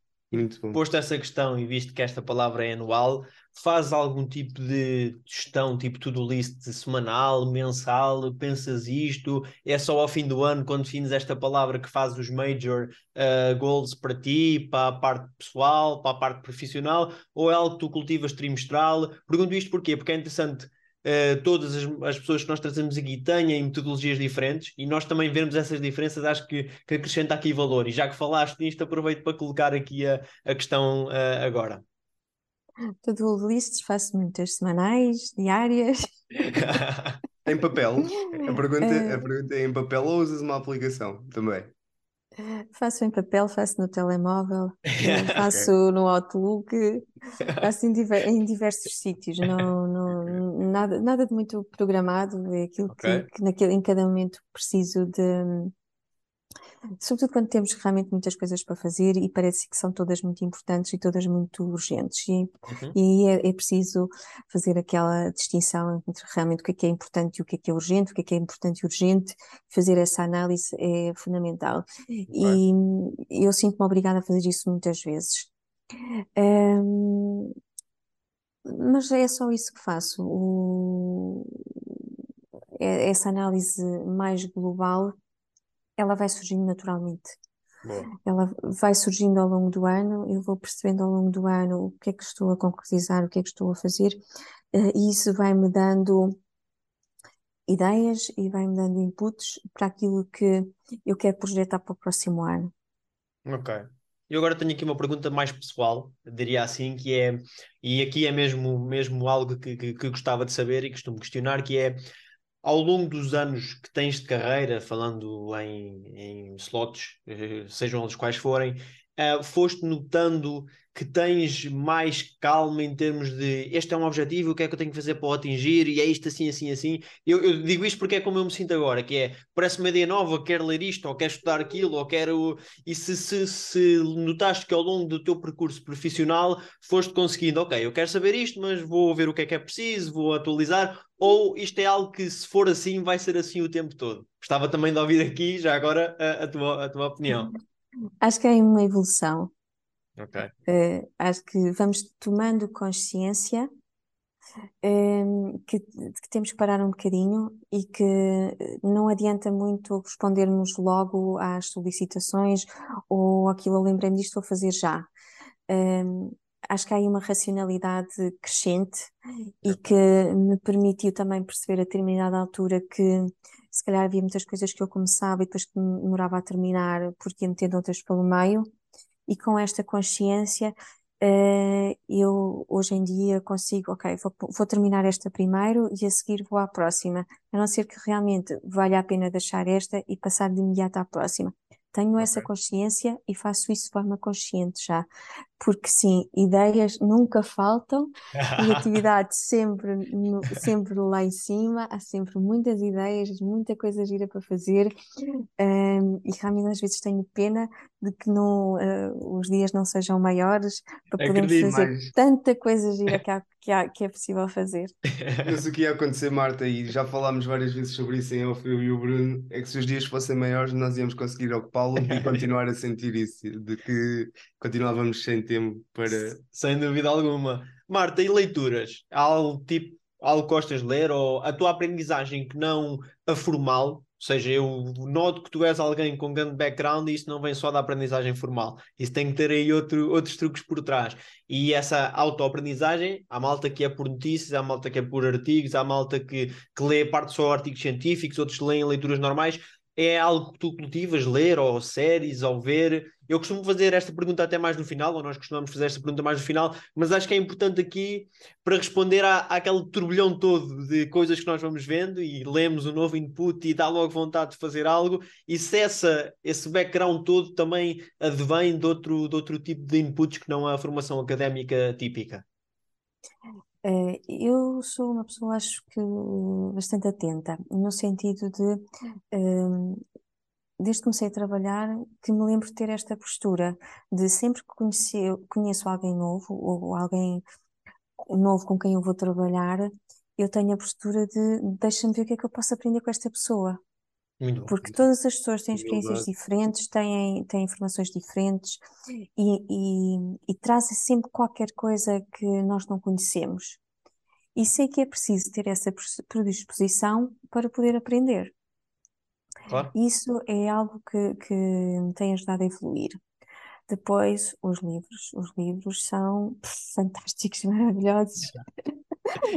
Posto essa questão e visto que esta palavra é anual, faz algum tipo de gestão, tipo to-do list semanal, mensal, pensas isto, é só ao fim do ano, quando defines esta palavra, que faz os major uh, goals para ti, para a parte pessoal, para a parte profissional, ou é algo que tu cultivas trimestral? Pergunto isto porquê? Porque é interessante Uh, todas as, as, pessoas que nós trazemos aqui têm metodologias diferentes e nós também vemos essas diferenças, acho que, que acrescenta aqui valor. E já que falaste nisto, aproveito para colocar aqui a, a questão uh, agora. Todo lists faço muitas semanais, diárias. em papel? A pergunta, a pergunta é em papel ou usas uma aplicação também? Faço em papel, faço no telemóvel, faço okay. no Outlook, faço em, diver, em diversos sítios, não, não, nada, nada de muito programado, é aquilo okay. que, que naquele, em cada momento preciso de, sobretudo quando temos realmente muitas coisas para fazer e parece que são todas muito importantes e todas muito urgentes. E, uhum. e é, é, preciso fazer aquela distinção entre realmente o que é que é importante e o que é que é urgente, o que é que é importante e urgente, fazer essa análise é fundamental. Uhum. E eu sinto-me obrigada a fazer isso muitas vezes. Um, mas é só isso que faço. O, é, essa análise mais global ela vai surgindo naturalmente. Boa. Ela vai surgindo ao longo do ano, eu vou percebendo ao longo do ano o que é que estou a concretizar, o que é que estou a fazer, eh, e isso vai-me dando ideias e vai-me dando inputs para aquilo que eu quero projetar para o próximo ano. Ok. Eu agora tenho aqui uma pergunta mais pessoal, diria assim, que é, e aqui é mesmo, mesmo algo que, que, que gostava de saber e costumo questionar, que é ao longo dos anos que tens de carreira, falando em, em slots, eh, sejam eles quais forem, uh, foste notando que tens mais calma em termos de este é um objetivo, o que é que eu tenho que fazer para o atingir, e é isto assim, assim, assim. Eu, eu digo isto porque é como eu me sinto agora, que é, parece uma ideia nova, quero ler isto, ou quero estudar aquilo, ou quero... E se, se, se notaste que ao longo do teu percurso profissional foste conseguindo, ok, eu quero saber isto, mas vou ver o que é que é preciso, vou atualizar, ou isto é algo que se for assim, vai ser assim o tempo todo? Gostava também de ouvir aqui, já agora, a, a tua, a tua opinião. Acho que é uma evolução. Okay. Uh, acho que vamos tomando consciência uh, que, que, temos que parar um bocadinho e que não adianta muito respondermos logo às solicitações ou aquilo, lembrei-me disto, vou fazer já. Uh, acho que há aí uma racionalidade crescente e que me permitiu também perceber a determinada altura que se calhar havia muitas coisas que eu começava e depois que demorava a terminar porque ia metendo outras pelo meio e com esta consciência uh, eu hoje em dia consigo, ok, vou, vou, terminar esta primeiro e a seguir vou à próxima, a não ser que realmente valha a pena deixar esta e passar de imediato à próxima. Tenho okay. essa consciência e faço isso de forma consciente já, porque sim, ideias nunca faltam, criatividade sempre, no, sempre lá em cima, há sempre muitas ideias, muita coisa gira para fazer, um, e realmente às vezes tenho pena de que não, uh, os dias não sejam maiores para podermos Acredito fazer mais. tanta coisa gira que, há, que, há, que é possível fazer. Mas o que ia acontecer, Marta, e já falámos várias vezes sobre isso em off, eu e o Bruno, é que se os dias fossem maiores nós íamos conseguir ocupá-los e continuar a sentir isso, de que continuávamos sem tempo para... Sem dúvida alguma. Marta, e leituras? Há algo tipo, algo que gostas de ler ou a tua aprendizagem que não a formal? Ou seja, eu noto que tu és alguém com grande background e isso não vem só da aprendizagem formal. Isso tem que ter aí outro, outros truques por trás. E essa autoaprendizagem, há malta que é por notícias, há malta que é por artigos, há malta que, que lê parte só artigos científicos, outros leem leituras normais é algo que tu cultivas, ler, ou séries, ou ver? Eu costumo fazer esta pergunta até mais no final, ou nós costumamos fazer esta pergunta mais no final, mas acho que é importante aqui para responder à, àquele turbilhão todo de coisas que nós vamos vendo e lemos o um novo input e dá logo vontade de fazer algo, e se essa, esse background todo também advém de outro, de outro tipo de inputs que não a formação académica típica. Uh, eu sou uma pessoa, acho que bastante atenta, no sentido de, uh, desde que comecei a trabalhar, que me lembro de ter esta postura de sempre que conheci, conheço alguém novo ou alguém novo com quem eu vou trabalhar, eu tenho a postura de deixa-me ver o que é que eu posso aprender com esta pessoa. Muito Porque bom. todas as pessoas têm experiências diferentes, têm, têm informações diferentes e, e, e trazem sempre qualquer coisa que nós não conhecemos. E sei que é preciso ter essa predisposição para poder aprender. Claro. Isso é algo que, que me tem ajudado a evoluir. Depois, os livros. Os livros são fantásticos, maravilhosos.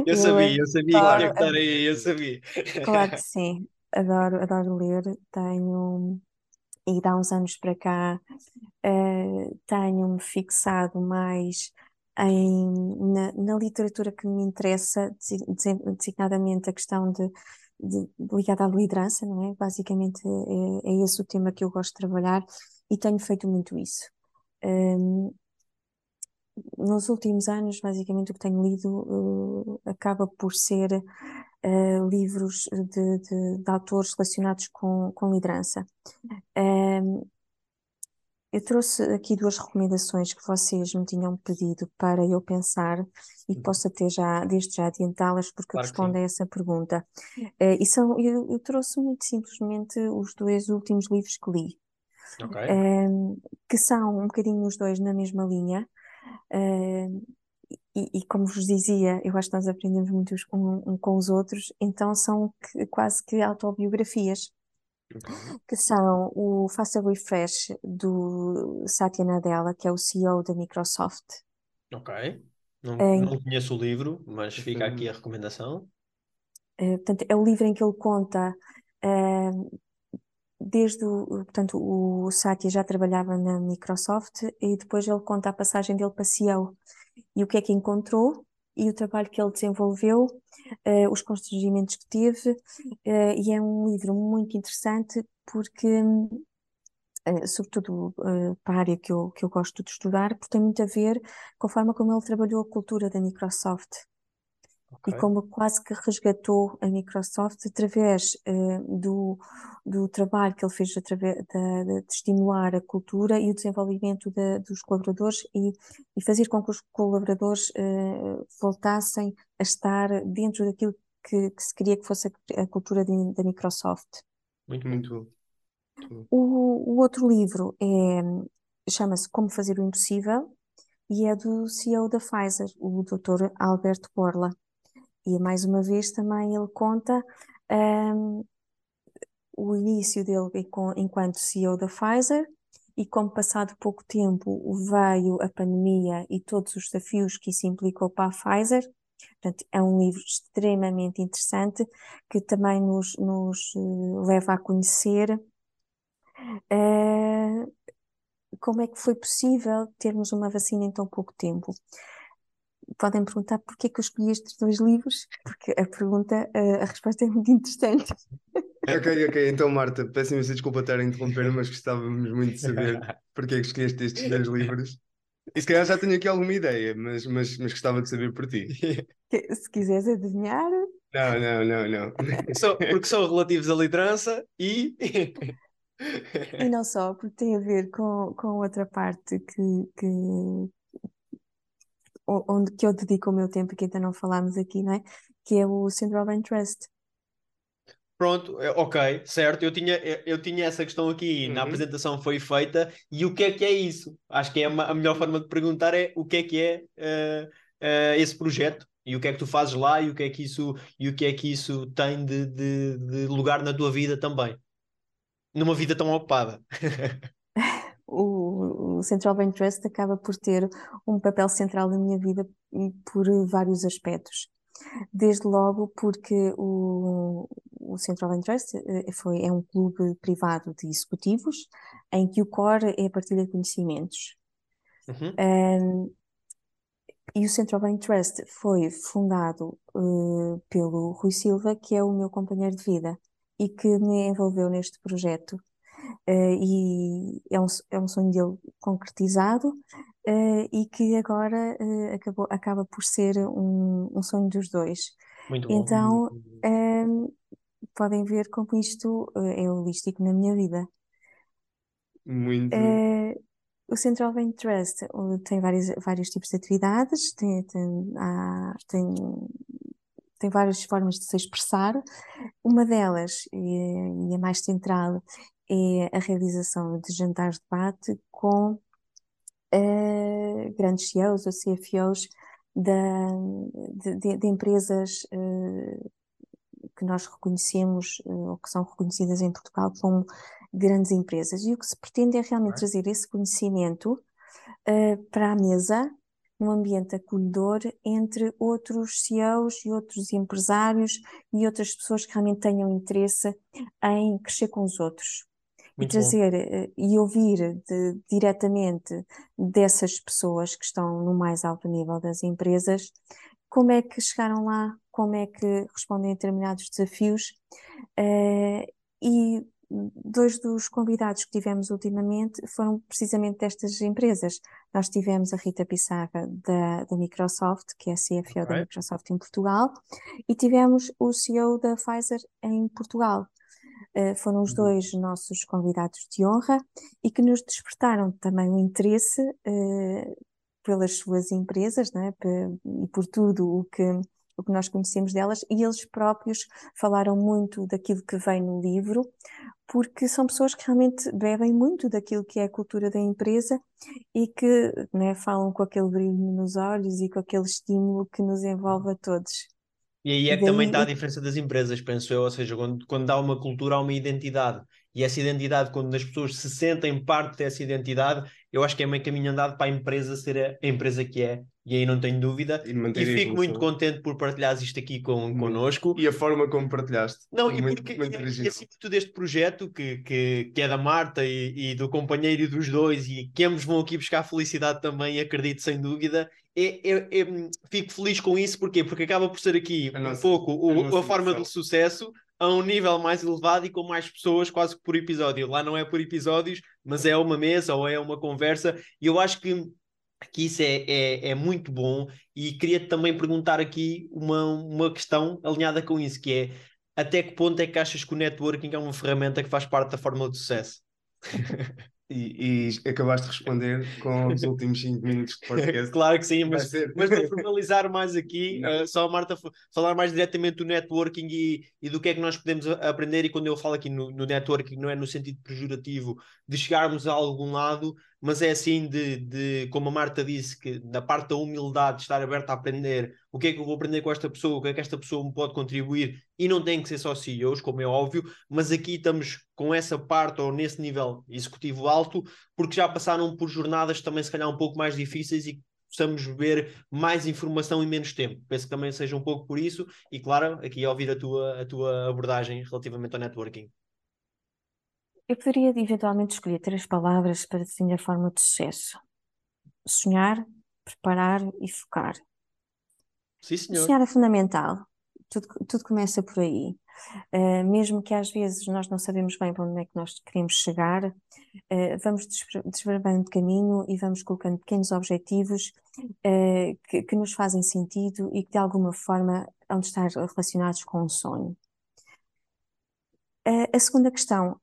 Eu Eu sabia, eu sabia que tinha que estar aí, eu sabia. Claro que sim, adoro, adoro ler. Tenho, e de há uns anos para cá, eh, tenho-me fixado mais em, na, na literatura que me interessa, desi- desi- designadamente a questão de, de- ligada à liderança, não é? Basicamente é, é esse o tema que eu gosto de trabalhar e tenho feito muito isso. Ehm, nos últimos anos, basicamente, o que tenho lido eh, acaba por ser eh, livros de, de- de autores relacionados com, com liderança. Ehm, eu trouxe aqui duas recomendações que vocês me tinham pedido para eu pensar e Uhum. posso até já, desde já adiantá-las porque Claro que respondo a essa pergunta. Eh, e são, eu, eu trouxe muito simplesmente os dois últimos livros que li Ok. ehm, que são um bocadinho os dois na mesma linha. ehm, e, e como vos dizia, eu acho que nós aprendemos muito com, um com os outros, então são que- quase que autobiografias, ok. que são o Faça Refresh do Satya Nadella, que é o CEO da Microsoft. Ok. Não, não conheço o livro, mas fica é aqui a recomendação. Eh, portanto, é o livro em que ele conta, ehm, desde o, portanto, o Satya já trabalhava na Microsoft e depois ele conta a passagem dele para CEO e o que é que encontrou? E o trabalho que ele desenvolveu, eh, os constrangimentos que teve, eh, e é um livro muito interessante porque, eh, sobretudo, para a área que eu, que eu gosto de estudar, porque tem muito a ver com a forma como ele trabalhou a cultura da Microsoft e Ok. como quase que resgatou a Microsoft através eh, do, do trabalho que ele fez através da- de, de estimular a cultura e o desenvolvimento da- dos colaboradores e, e fazer com que os colaboradores eh, voltassem a estar dentro daquilo que, que se queria que fosse a, a cultura de- da Microsoft. Muito. Muito. O, o outro livro é, chama-se Como Fazer o Impossível e é do CEO da Pfizer, o Dr. Alberto Borla. E mais uma vez também ele conta ahm, o início dele enquanto CEO da Pfizer e como passado pouco tempo veio a pandemia e todos os desafios que isso implicou para a Pfizer. Portanto, é um livro extremamente interessante que também nos, nos eh, leva a conhecer eh, como é que foi possível termos uma vacina em tão pouco tempo. Podem perguntar porquê que eu escolhi estes dois livros, porque a pergunta, a resposta é muito interessante. Ok, ok. Então, Marta, peço imensa desculpa estar a interromper, mas gostávamos muito de saber porque é que escolheste estes dois livros. E se calhar já tenho aqui alguma ideia, mas, mas, mas gostava de saber por ti. Se quiseres adivinhar. Não, não, não, não. São- porque são relativos à liderança e. E não só, porque tem a ver com, com outra parte que, que, onde, que eu dedico o meu tempo e que ainda não falámos aqui, não é? Que é o Central Bank Trust. Pronto, é, ok, certo. Eu tinha, eu, eu tinha essa questão aqui, na Uhum. apresentação foi feita. E o que é que é isso? Acho que é uma- a melhor forma de perguntar é o que é que é eh, eh, esse projeto e o que é que tu fazes lá e o que é que isso, e o que é que isso tem de, de, de lugar na tua vida também. Numa vida tão ocupada. O, o Central Bank Trust acaba por ter um papel central na minha vida por vários aspectos. Desde logo porque o, o Central Bank Trust eh, foi, é um clube privado de executivos em que o core é a partilha de conhecimentos. Uhum. Um, e o Central Bank Trust foi fundado eh, pelo Rui Silva, que é o meu companheiro de vida e que me envolveu neste projeto. Eh, e é um, é um sonho dele concretizado, eh, e que agora eh, acabou, acaba por ser um, um sonho dos dois. Muito bom. Então, ehm, podem ver como isto é holístico na minha vida. Muito. O Central Bank Trust tem vários, vários tipos de atividades, tem, tem, há- tem, tem várias formas de se expressar. Uma delas, e, e a mais central, é a realização de jantares de debate com eh, grandes CEOs ou CFOs da, de, de- empresas eh, que nós reconhecemos eh, ou que são reconhecidas em Portugal como grandes empresas. E o que se pretende é realmente trazer esse conhecimento para a mesa, num ambiente acolhedor, entre outros CEOs e outros empresários e outras pessoas que realmente tenham interesse em crescer com os outros. E Muito bom. trazer eh, e ouvir de- diretamente dessas pessoas que estão no mais alto nível das empresas como é que chegaram lá, como é que respondem a determinados desafios. eh, e dois dos convidados que tivemos ultimamente foram precisamente destas empresas. Nós tivemos a Rita Pissarra da, da Microsoft, que é a CFO da Ok. Microsoft em Portugal, e tivemos o CEO da Pfizer em Portugal. Eh, foram os Uhum. dois nossos convidados de honra e que nos despertaram também o interesse eh, pelas suas empresas, é? Pe- e por tudo o que, o que nós conhecemos delas, e eles próprios falaram muito daquilo que vem no livro, porque são pessoas que realmente bebem muito daquilo que é a cultura da empresa e que, não é, falam com aquele brilho nos olhos e com aquele estímulo que nos envolve a todos. E aí é que também está a diferença das empresas, penso eu. Ou seja, quando, quando há uma cultura, há uma identidade. E essa identidade, quando as pessoas se sentem parte dessa identidade, eu acho que é meio caminho andado para a empresa ser a, empresa que é. E aí não tenho dúvida. E E fico muito contente por partilhares isto aqui com, Muito. connosco. E a forma como partilhaste. Não, e Muito- porque muito e, e acima de tudo este projeto que, que, que é da Marta e, e do companheiro e dos dois e que ambos vão aqui buscar felicidade também, acredito sem dúvida. É, é- é- fico feliz com isso, porquê? Porque acaba por ser aqui A um nossa- pouco o- a a, forma do sucesso a um nível mais elevado e com mais pessoas, quase que por episódio. Lá não é por episódios, mas é uma mesa ou é uma conversa, e eu acho que, que isso é, é, é muito bom. E queria também perguntar aqui uma, uma questão alinhada com isso, que é até que ponto é que achas que o networking é uma ferramenta que faz parte da fórmula de sucesso? E, e acabaste de responder com os últimos 5 minutos de podcast. Claro que sim, mas, mas para formalizar mais aqui, eh, só a Marta fa- falar mais diretamente do networking e, e do que é que nós podemos aprender. E quando eu falo aqui no, no networking, não é no sentido pejorativo de chegarmos a algum lado, mas é assim de, de, como a Marta disse, que na parte da humildade, de estar aberta a aprender o que é que eu vou aprender com esta pessoa, o que é que esta pessoa me pode contribuir, e não tem que ser só CEOs, como é óbvio, mas aqui estamos com essa parte ou nesse nível executivo alto, porque já passaram por jornadas também, se calhar, um pouco mais difíceis e possamos ver mais informação em menos tempo. Penso que também seja um pouco por isso, e claro, aqui ouvir a tua, a tua abordagem relativamente ao networking. Eu poderia eventualmente escolher três palavras para definir a forma de sucesso: sonhar, preparar e focar. Sim, senhor. Sonhar é fundamental, tudo, tudo começa por aí. Uh, mesmo que às vezes nós não sabemos bem para onde é que nós queremos chegar, uh, vamos desbravando de caminho e vamos colocando pequenos objetivos uh, que, que, nos fazem sentido e que de alguma forma vão estar relacionados com um sonho. A segunda questão,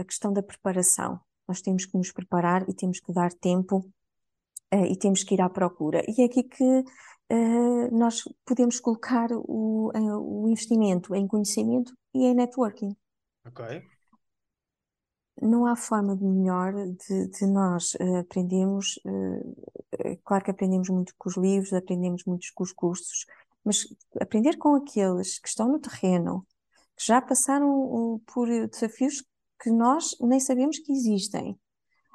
a questão da preparação. Nós temos que nos preparar e temos que dar tempo e temos que ir à procura. E é aqui que nós podemos colocar o, o investimento em conhecimento e em networking. Ok. Não há forma de melhor de, de nós aprendermos, claro que aprendemos muito com os livros, aprendemos muito com os cursos, mas aprender com aqueles que estão no terreno, que já passaram por desafios que nós nem sabemos que existem,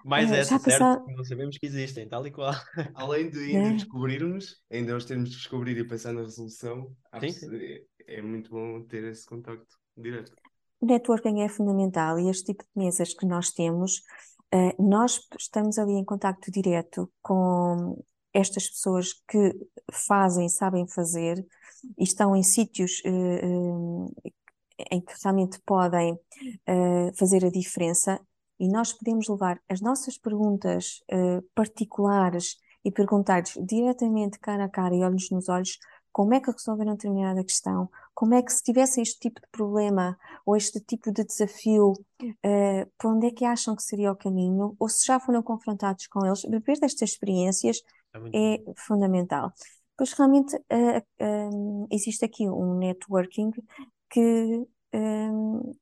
mais é, essa, já certo? Não sabemos que existem, tal e qual. Além de ainda é. descobrirmos, ainda nós temos de descobrir e pensar na resolução, sim, sim. É, é muito bom ter esse contacto direto. O networking é fundamental e este tipo de mesas que nós temos, uh, nós estamos ali em contacto direto com estas pessoas que fazem, sabem fazer e estão em sítios uh, uh, em que realmente podem fazer a diferença. E nós podemos levar as nossas perguntas uh, particulares e perguntar-lhes diretamente cara a cara e olhos nos olhos como é que resolveram determinada questão, como é que se tivessem este tipo de problema ou este tipo de desafio, uh, para onde é que acham que seria o caminho, ou se já foram confrontados com eles, beber destas experiências é, é fundamental. Pois realmente uh, existe aqui um networking que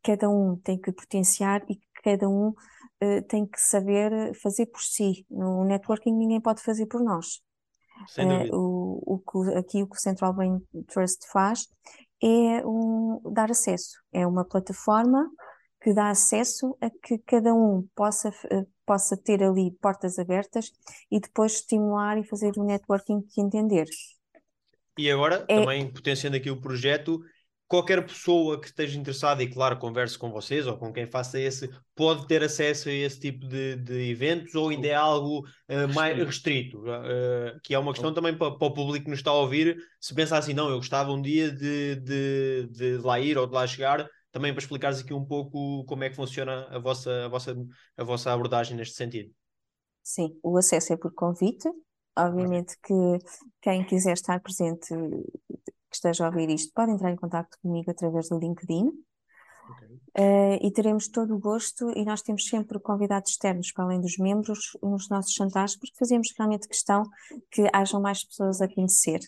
cada um tem que potenciar e cada um uh, tem que saber fazer por si. No networking ninguém pode fazer por nós. Uh, o, o que, aqui o que o Central Brain Trust faz é um, dar acesso. É uma plataforma que dá acesso a que cada um possa, uh, possa ter ali portas abertas e depois estimular e fazer o networking que entender. E agora, é... também potenciando aqui o projeto, qualquer pessoa que esteja interessada e, claro, converse com vocês ou com quem faça esse, pode ter acesso a esse tipo de, de eventos ou ainda é algo uh, mais restrito? Uh, que é uma questão também para, para, o público que nos está a ouvir. Se pensar assim, não, eu gostava um dia de, de, de lá ir ou de lá chegar, também para explicares aqui um pouco como é que funciona a vossa, a vossa, a vossa abordagem neste sentido. Sim, o acesso é por convite. Obviamente que quem quiser estar presente que esteja a ouvir isto pode entrar em contato comigo através do LinkedIn. Okay. Uh, e teremos todo o gosto, e nós temos sempre convidados externos para além dos membros nos nossos jantares, porque fazemos realmente questão que hajam mais pessoas a conhecer.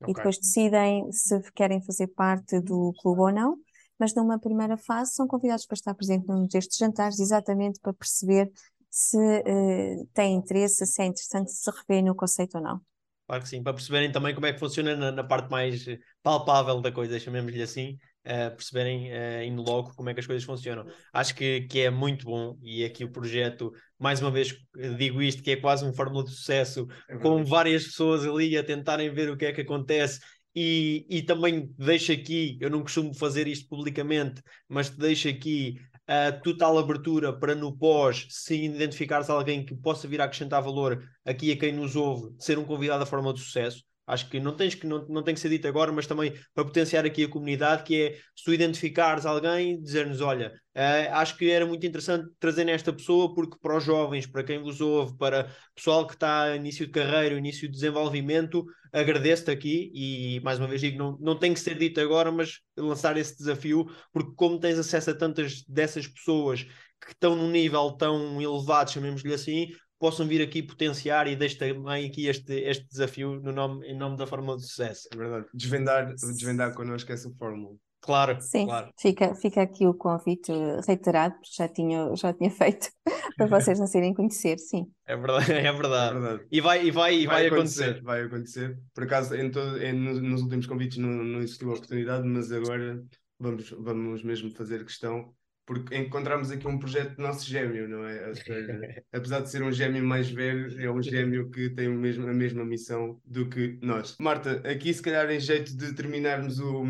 Okay. E depois decidem se querem fazer parte do clube ou não, mas numa primeira fase são convidados para estar presente num destes jantares, exatamente para perceber se uh, têm interesse, se é interessante se rever no conceito ou não. Claro que sim, para perceberem também como é que funciona na, na parte mais palpável da coisa, chamemos-lhe assim, uh, perceberem uh, in loco como é que as coisas funcionam. Acho que, que é muito bom e aqui o projeto, mais uma vez digo isto, que é quase uma fórmula de sucesso, é com várias pessoas ali a tentarem ver o que é que acontece e, e também deixo aqui, eu não costumo fazer isto publicamente, mas te deixo aqui a total abertura para no pós, se identificares alguém que possa vir a acrescentar valor aqui a quem nos ouve, ser um convidado da forma de sucesso. Acho que não tens que não, não tem que ser dito agora, mas também para potenciar aqui a comunidade, que é se tu identificares alguém, dizer-nos, olha, uh, acho que era muito interessante trazer esta pessoa, porque para os jovens, para quem vos ouve, para pessoal que está início de carreira, início de desenvolvimento, agradeço-te aqui e mais uma vez digo, não, não tem que ser dito agora, mas lançar esse desafio, porque como tens acesso a tantas dessas pessoas que estão num nível tão elevado, chamemos-lhe assim, possam vir aqui potenciar e deixo também aqui este, este desafio no nome, em nome da Fórmula de Sucesso. É verdade. Desvendar, desvendar connosco essa fórmula. Claro, Sim, claro. Fica, fica aqui o convite reiterado, porque já tinha, já tinha feito para vocês não serem conhecer, sim. É verdade, é verdade. É verdade. E vai, e vai, e vai, vai acontecer, acontecer, Vai acontecer. Por acaso, em todo, em, nos últimos convites não, não existiu a oportunidade, mas agora vamos, vamos mesmo fazer questão porque encontramos aqui um projeto do nosso gêmeo, não é? Seja, apesar de ser um gêmeo mais velho, é um gêmeo que tem o mesmo, a mesma missão do que nós. Marta, aqui se calhar em jeito de terminarmos o,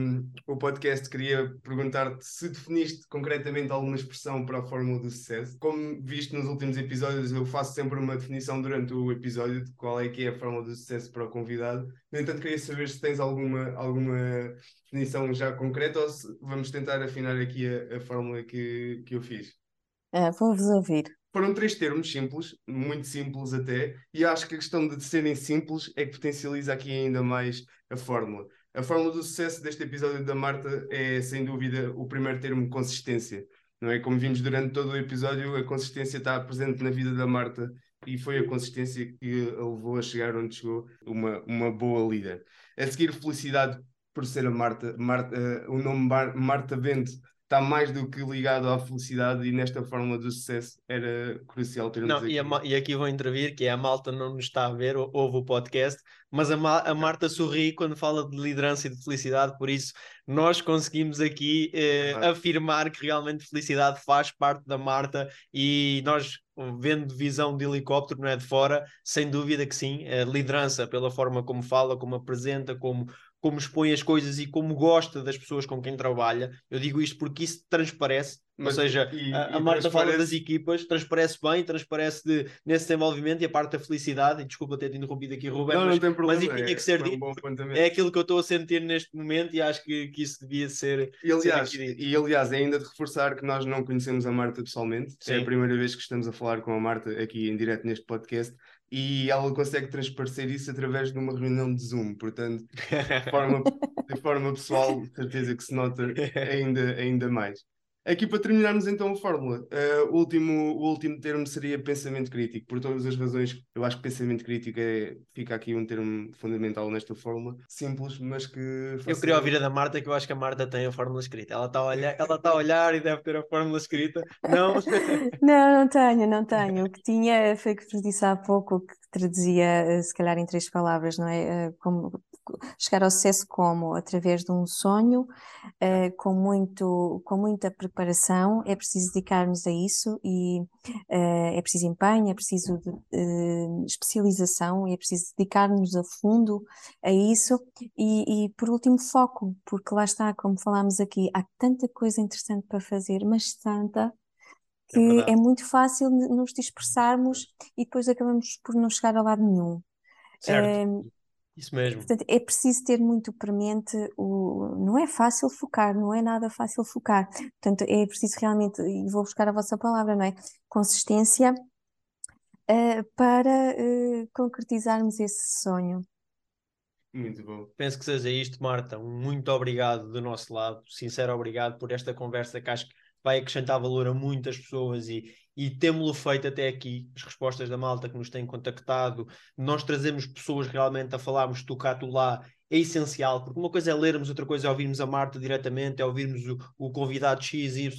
o podcast, queria perguntar-te se definiste concretamente alguma expressão para a fórmula do sucesso. Como visto nos últimos episódios, eu faço sempre uma definição durante o episódio de qual é que é a fórmula do sucesso para o convidado. No entanto, queria saber se tens alguma, alguma definição já concreta ou se vamos tentar afinar aqui a, a fórmula que, que eu fiz. Uh, Vou-vos ouvir. Foram três termos simples, muito simples até, e acho que a questão de serem simples é que potencializa aqui ainda mais a fórmula. A fórmula do sucesso deste episódio da Marta é, sem dúvida, o primeiro termo, consistência. Não é? Como vimos durante todo o episódio, a consistência está presente na vida da Marta e foi a consistência que a levou a chegar onde chegou, uma, uma boa líder. A seguir, felicidade por ser a Marta. Marta uh, o nome Mar Marta Bento está mais do que ligado à felicidade e nesta fórmula do sucesso era crucial termos não, aqui. E, a, e, aqui vou intervir, que é a Malta não nos está a ver, ouve o podcast, mas a, a Marta sorri quando fala de liderança e de felicidade, por isso nós conseguimos aqui eh, ah. afirmar que realmente felicidade faz parte da Marta e nós vendo visão de helicóptero, não é de fora, sem dúvida que sim, a liderança pela forma como fala, como apresenta, como como expõe as coisas e como gosta das pessoas com quem trabalha. Eu digo isto porque isso transparece, Mas, ou seja, e, a, a Marta transparece... fala das equipas, transparece bem, transparece de, nesse desenvolvimento e a parte da felicidade. E desculpa ter te interrompido aqui, Ruben, não, mas, não problema, mas isso tinha que ser é, dito. Um é aquilo que eu estou a sentir neste momento e acho que, que isso devia ser. E aliás, ser e, aliás, é ainda de reforçar que nós não conhecemos a Marta pessoalmente. Sim. É a primeira vez que estamos a falar com a Marta aqui em direto neste podcast e ela consegue transparecer isso através de uma reunião de Zoom, portanto, de forma, de forma pessoal, certeza que se nota ainda, ainda mais. Aqui para terminarmos então a fórmula, uh, o, último, o último termo seria pensamento crítico. Por todas as razões, eu acho que pensamento crítico é, fica aqui um termo fundamental nesta fórmula, simples, mas que. Eu queria ouvir a da Marta, que eu acho que a Marta tem a fórmula escrita. Ela está a olhar, ela está a olhar e deve ter a fórmula escrita. Não? não, não tenho, não tenho. O que tinha foi que vos disse há pouco, que traduzia eh, se calhar em três palavras, não é? Eh, como chegar ao sucesso como? Através de um sonho, uh, com, muito, com muita preparação, é preciso dedicarmos a isso e uh, é preciso empenho, é preciso de, uh, especialização, é preciso dedicar-nos a fundo a isso e, e, por último foco, porque lá está, como falámos aqui, há tanta coisa interessante para fazer, mas tanta é que é, é muito fácil nos dispersarmos e depois acabamos por não chegar a lado nenhum. Certo. Isso mesmo. Portanto, é preciso ter muito premente o. Não é fácil focar, não é nada fácil focar. Portanto, é preciso realmente, e vou buscar a vossa palavra, não é? Consistência uh, para uh, concretizarmos esse sonho. Muito bom. Penso que seja isto, Marta. Um muito obrigado do nosso lado, sincero obrigado por esta conversa que acho que vai acrescentar valor a muitas pessoas e, e temos-lo feito até aqui, as respostas da malta que nos tem contactado, nós trazemos pessoas realmente a falarmos tu lá, é essencial, porque uma coisa é lermos, outra coisa é ouvirmos a Marta diretamente, é ouvirmos o, o convidado XYZ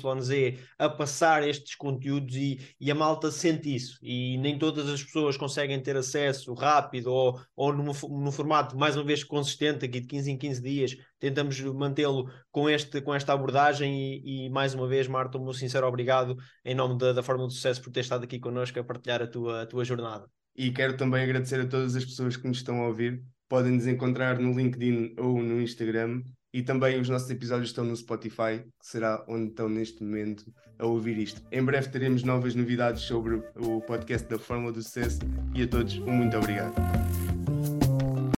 a passar estes conteúdos e, e, a malta sente isso. E nem todas as pessoas conseguem ter acesso rápido ou, ou num, num formato, mais uma vez, consistente, aqui de 15 em 15 dias. Tentamos mantê-lo com, este, com esta abordagem e, e, mais uma vez, Marta, um meu sincero obrigado em nome da, da Fórmula do Sucesso por ter estado aqui connosco a partilhar a tua, a tua jornada. E quero também agradecer a todas as pessoas que nos estão a ouvir podem nos encontrar no LinkedIn ou no Instagram. E também os nossos episódios estão no Spotify, que será onde estão neste momento a ouvir isto. Em breve teremos novas novidades sobre o podcast da Fórmula do Sucesso e a todos um muito obrigado.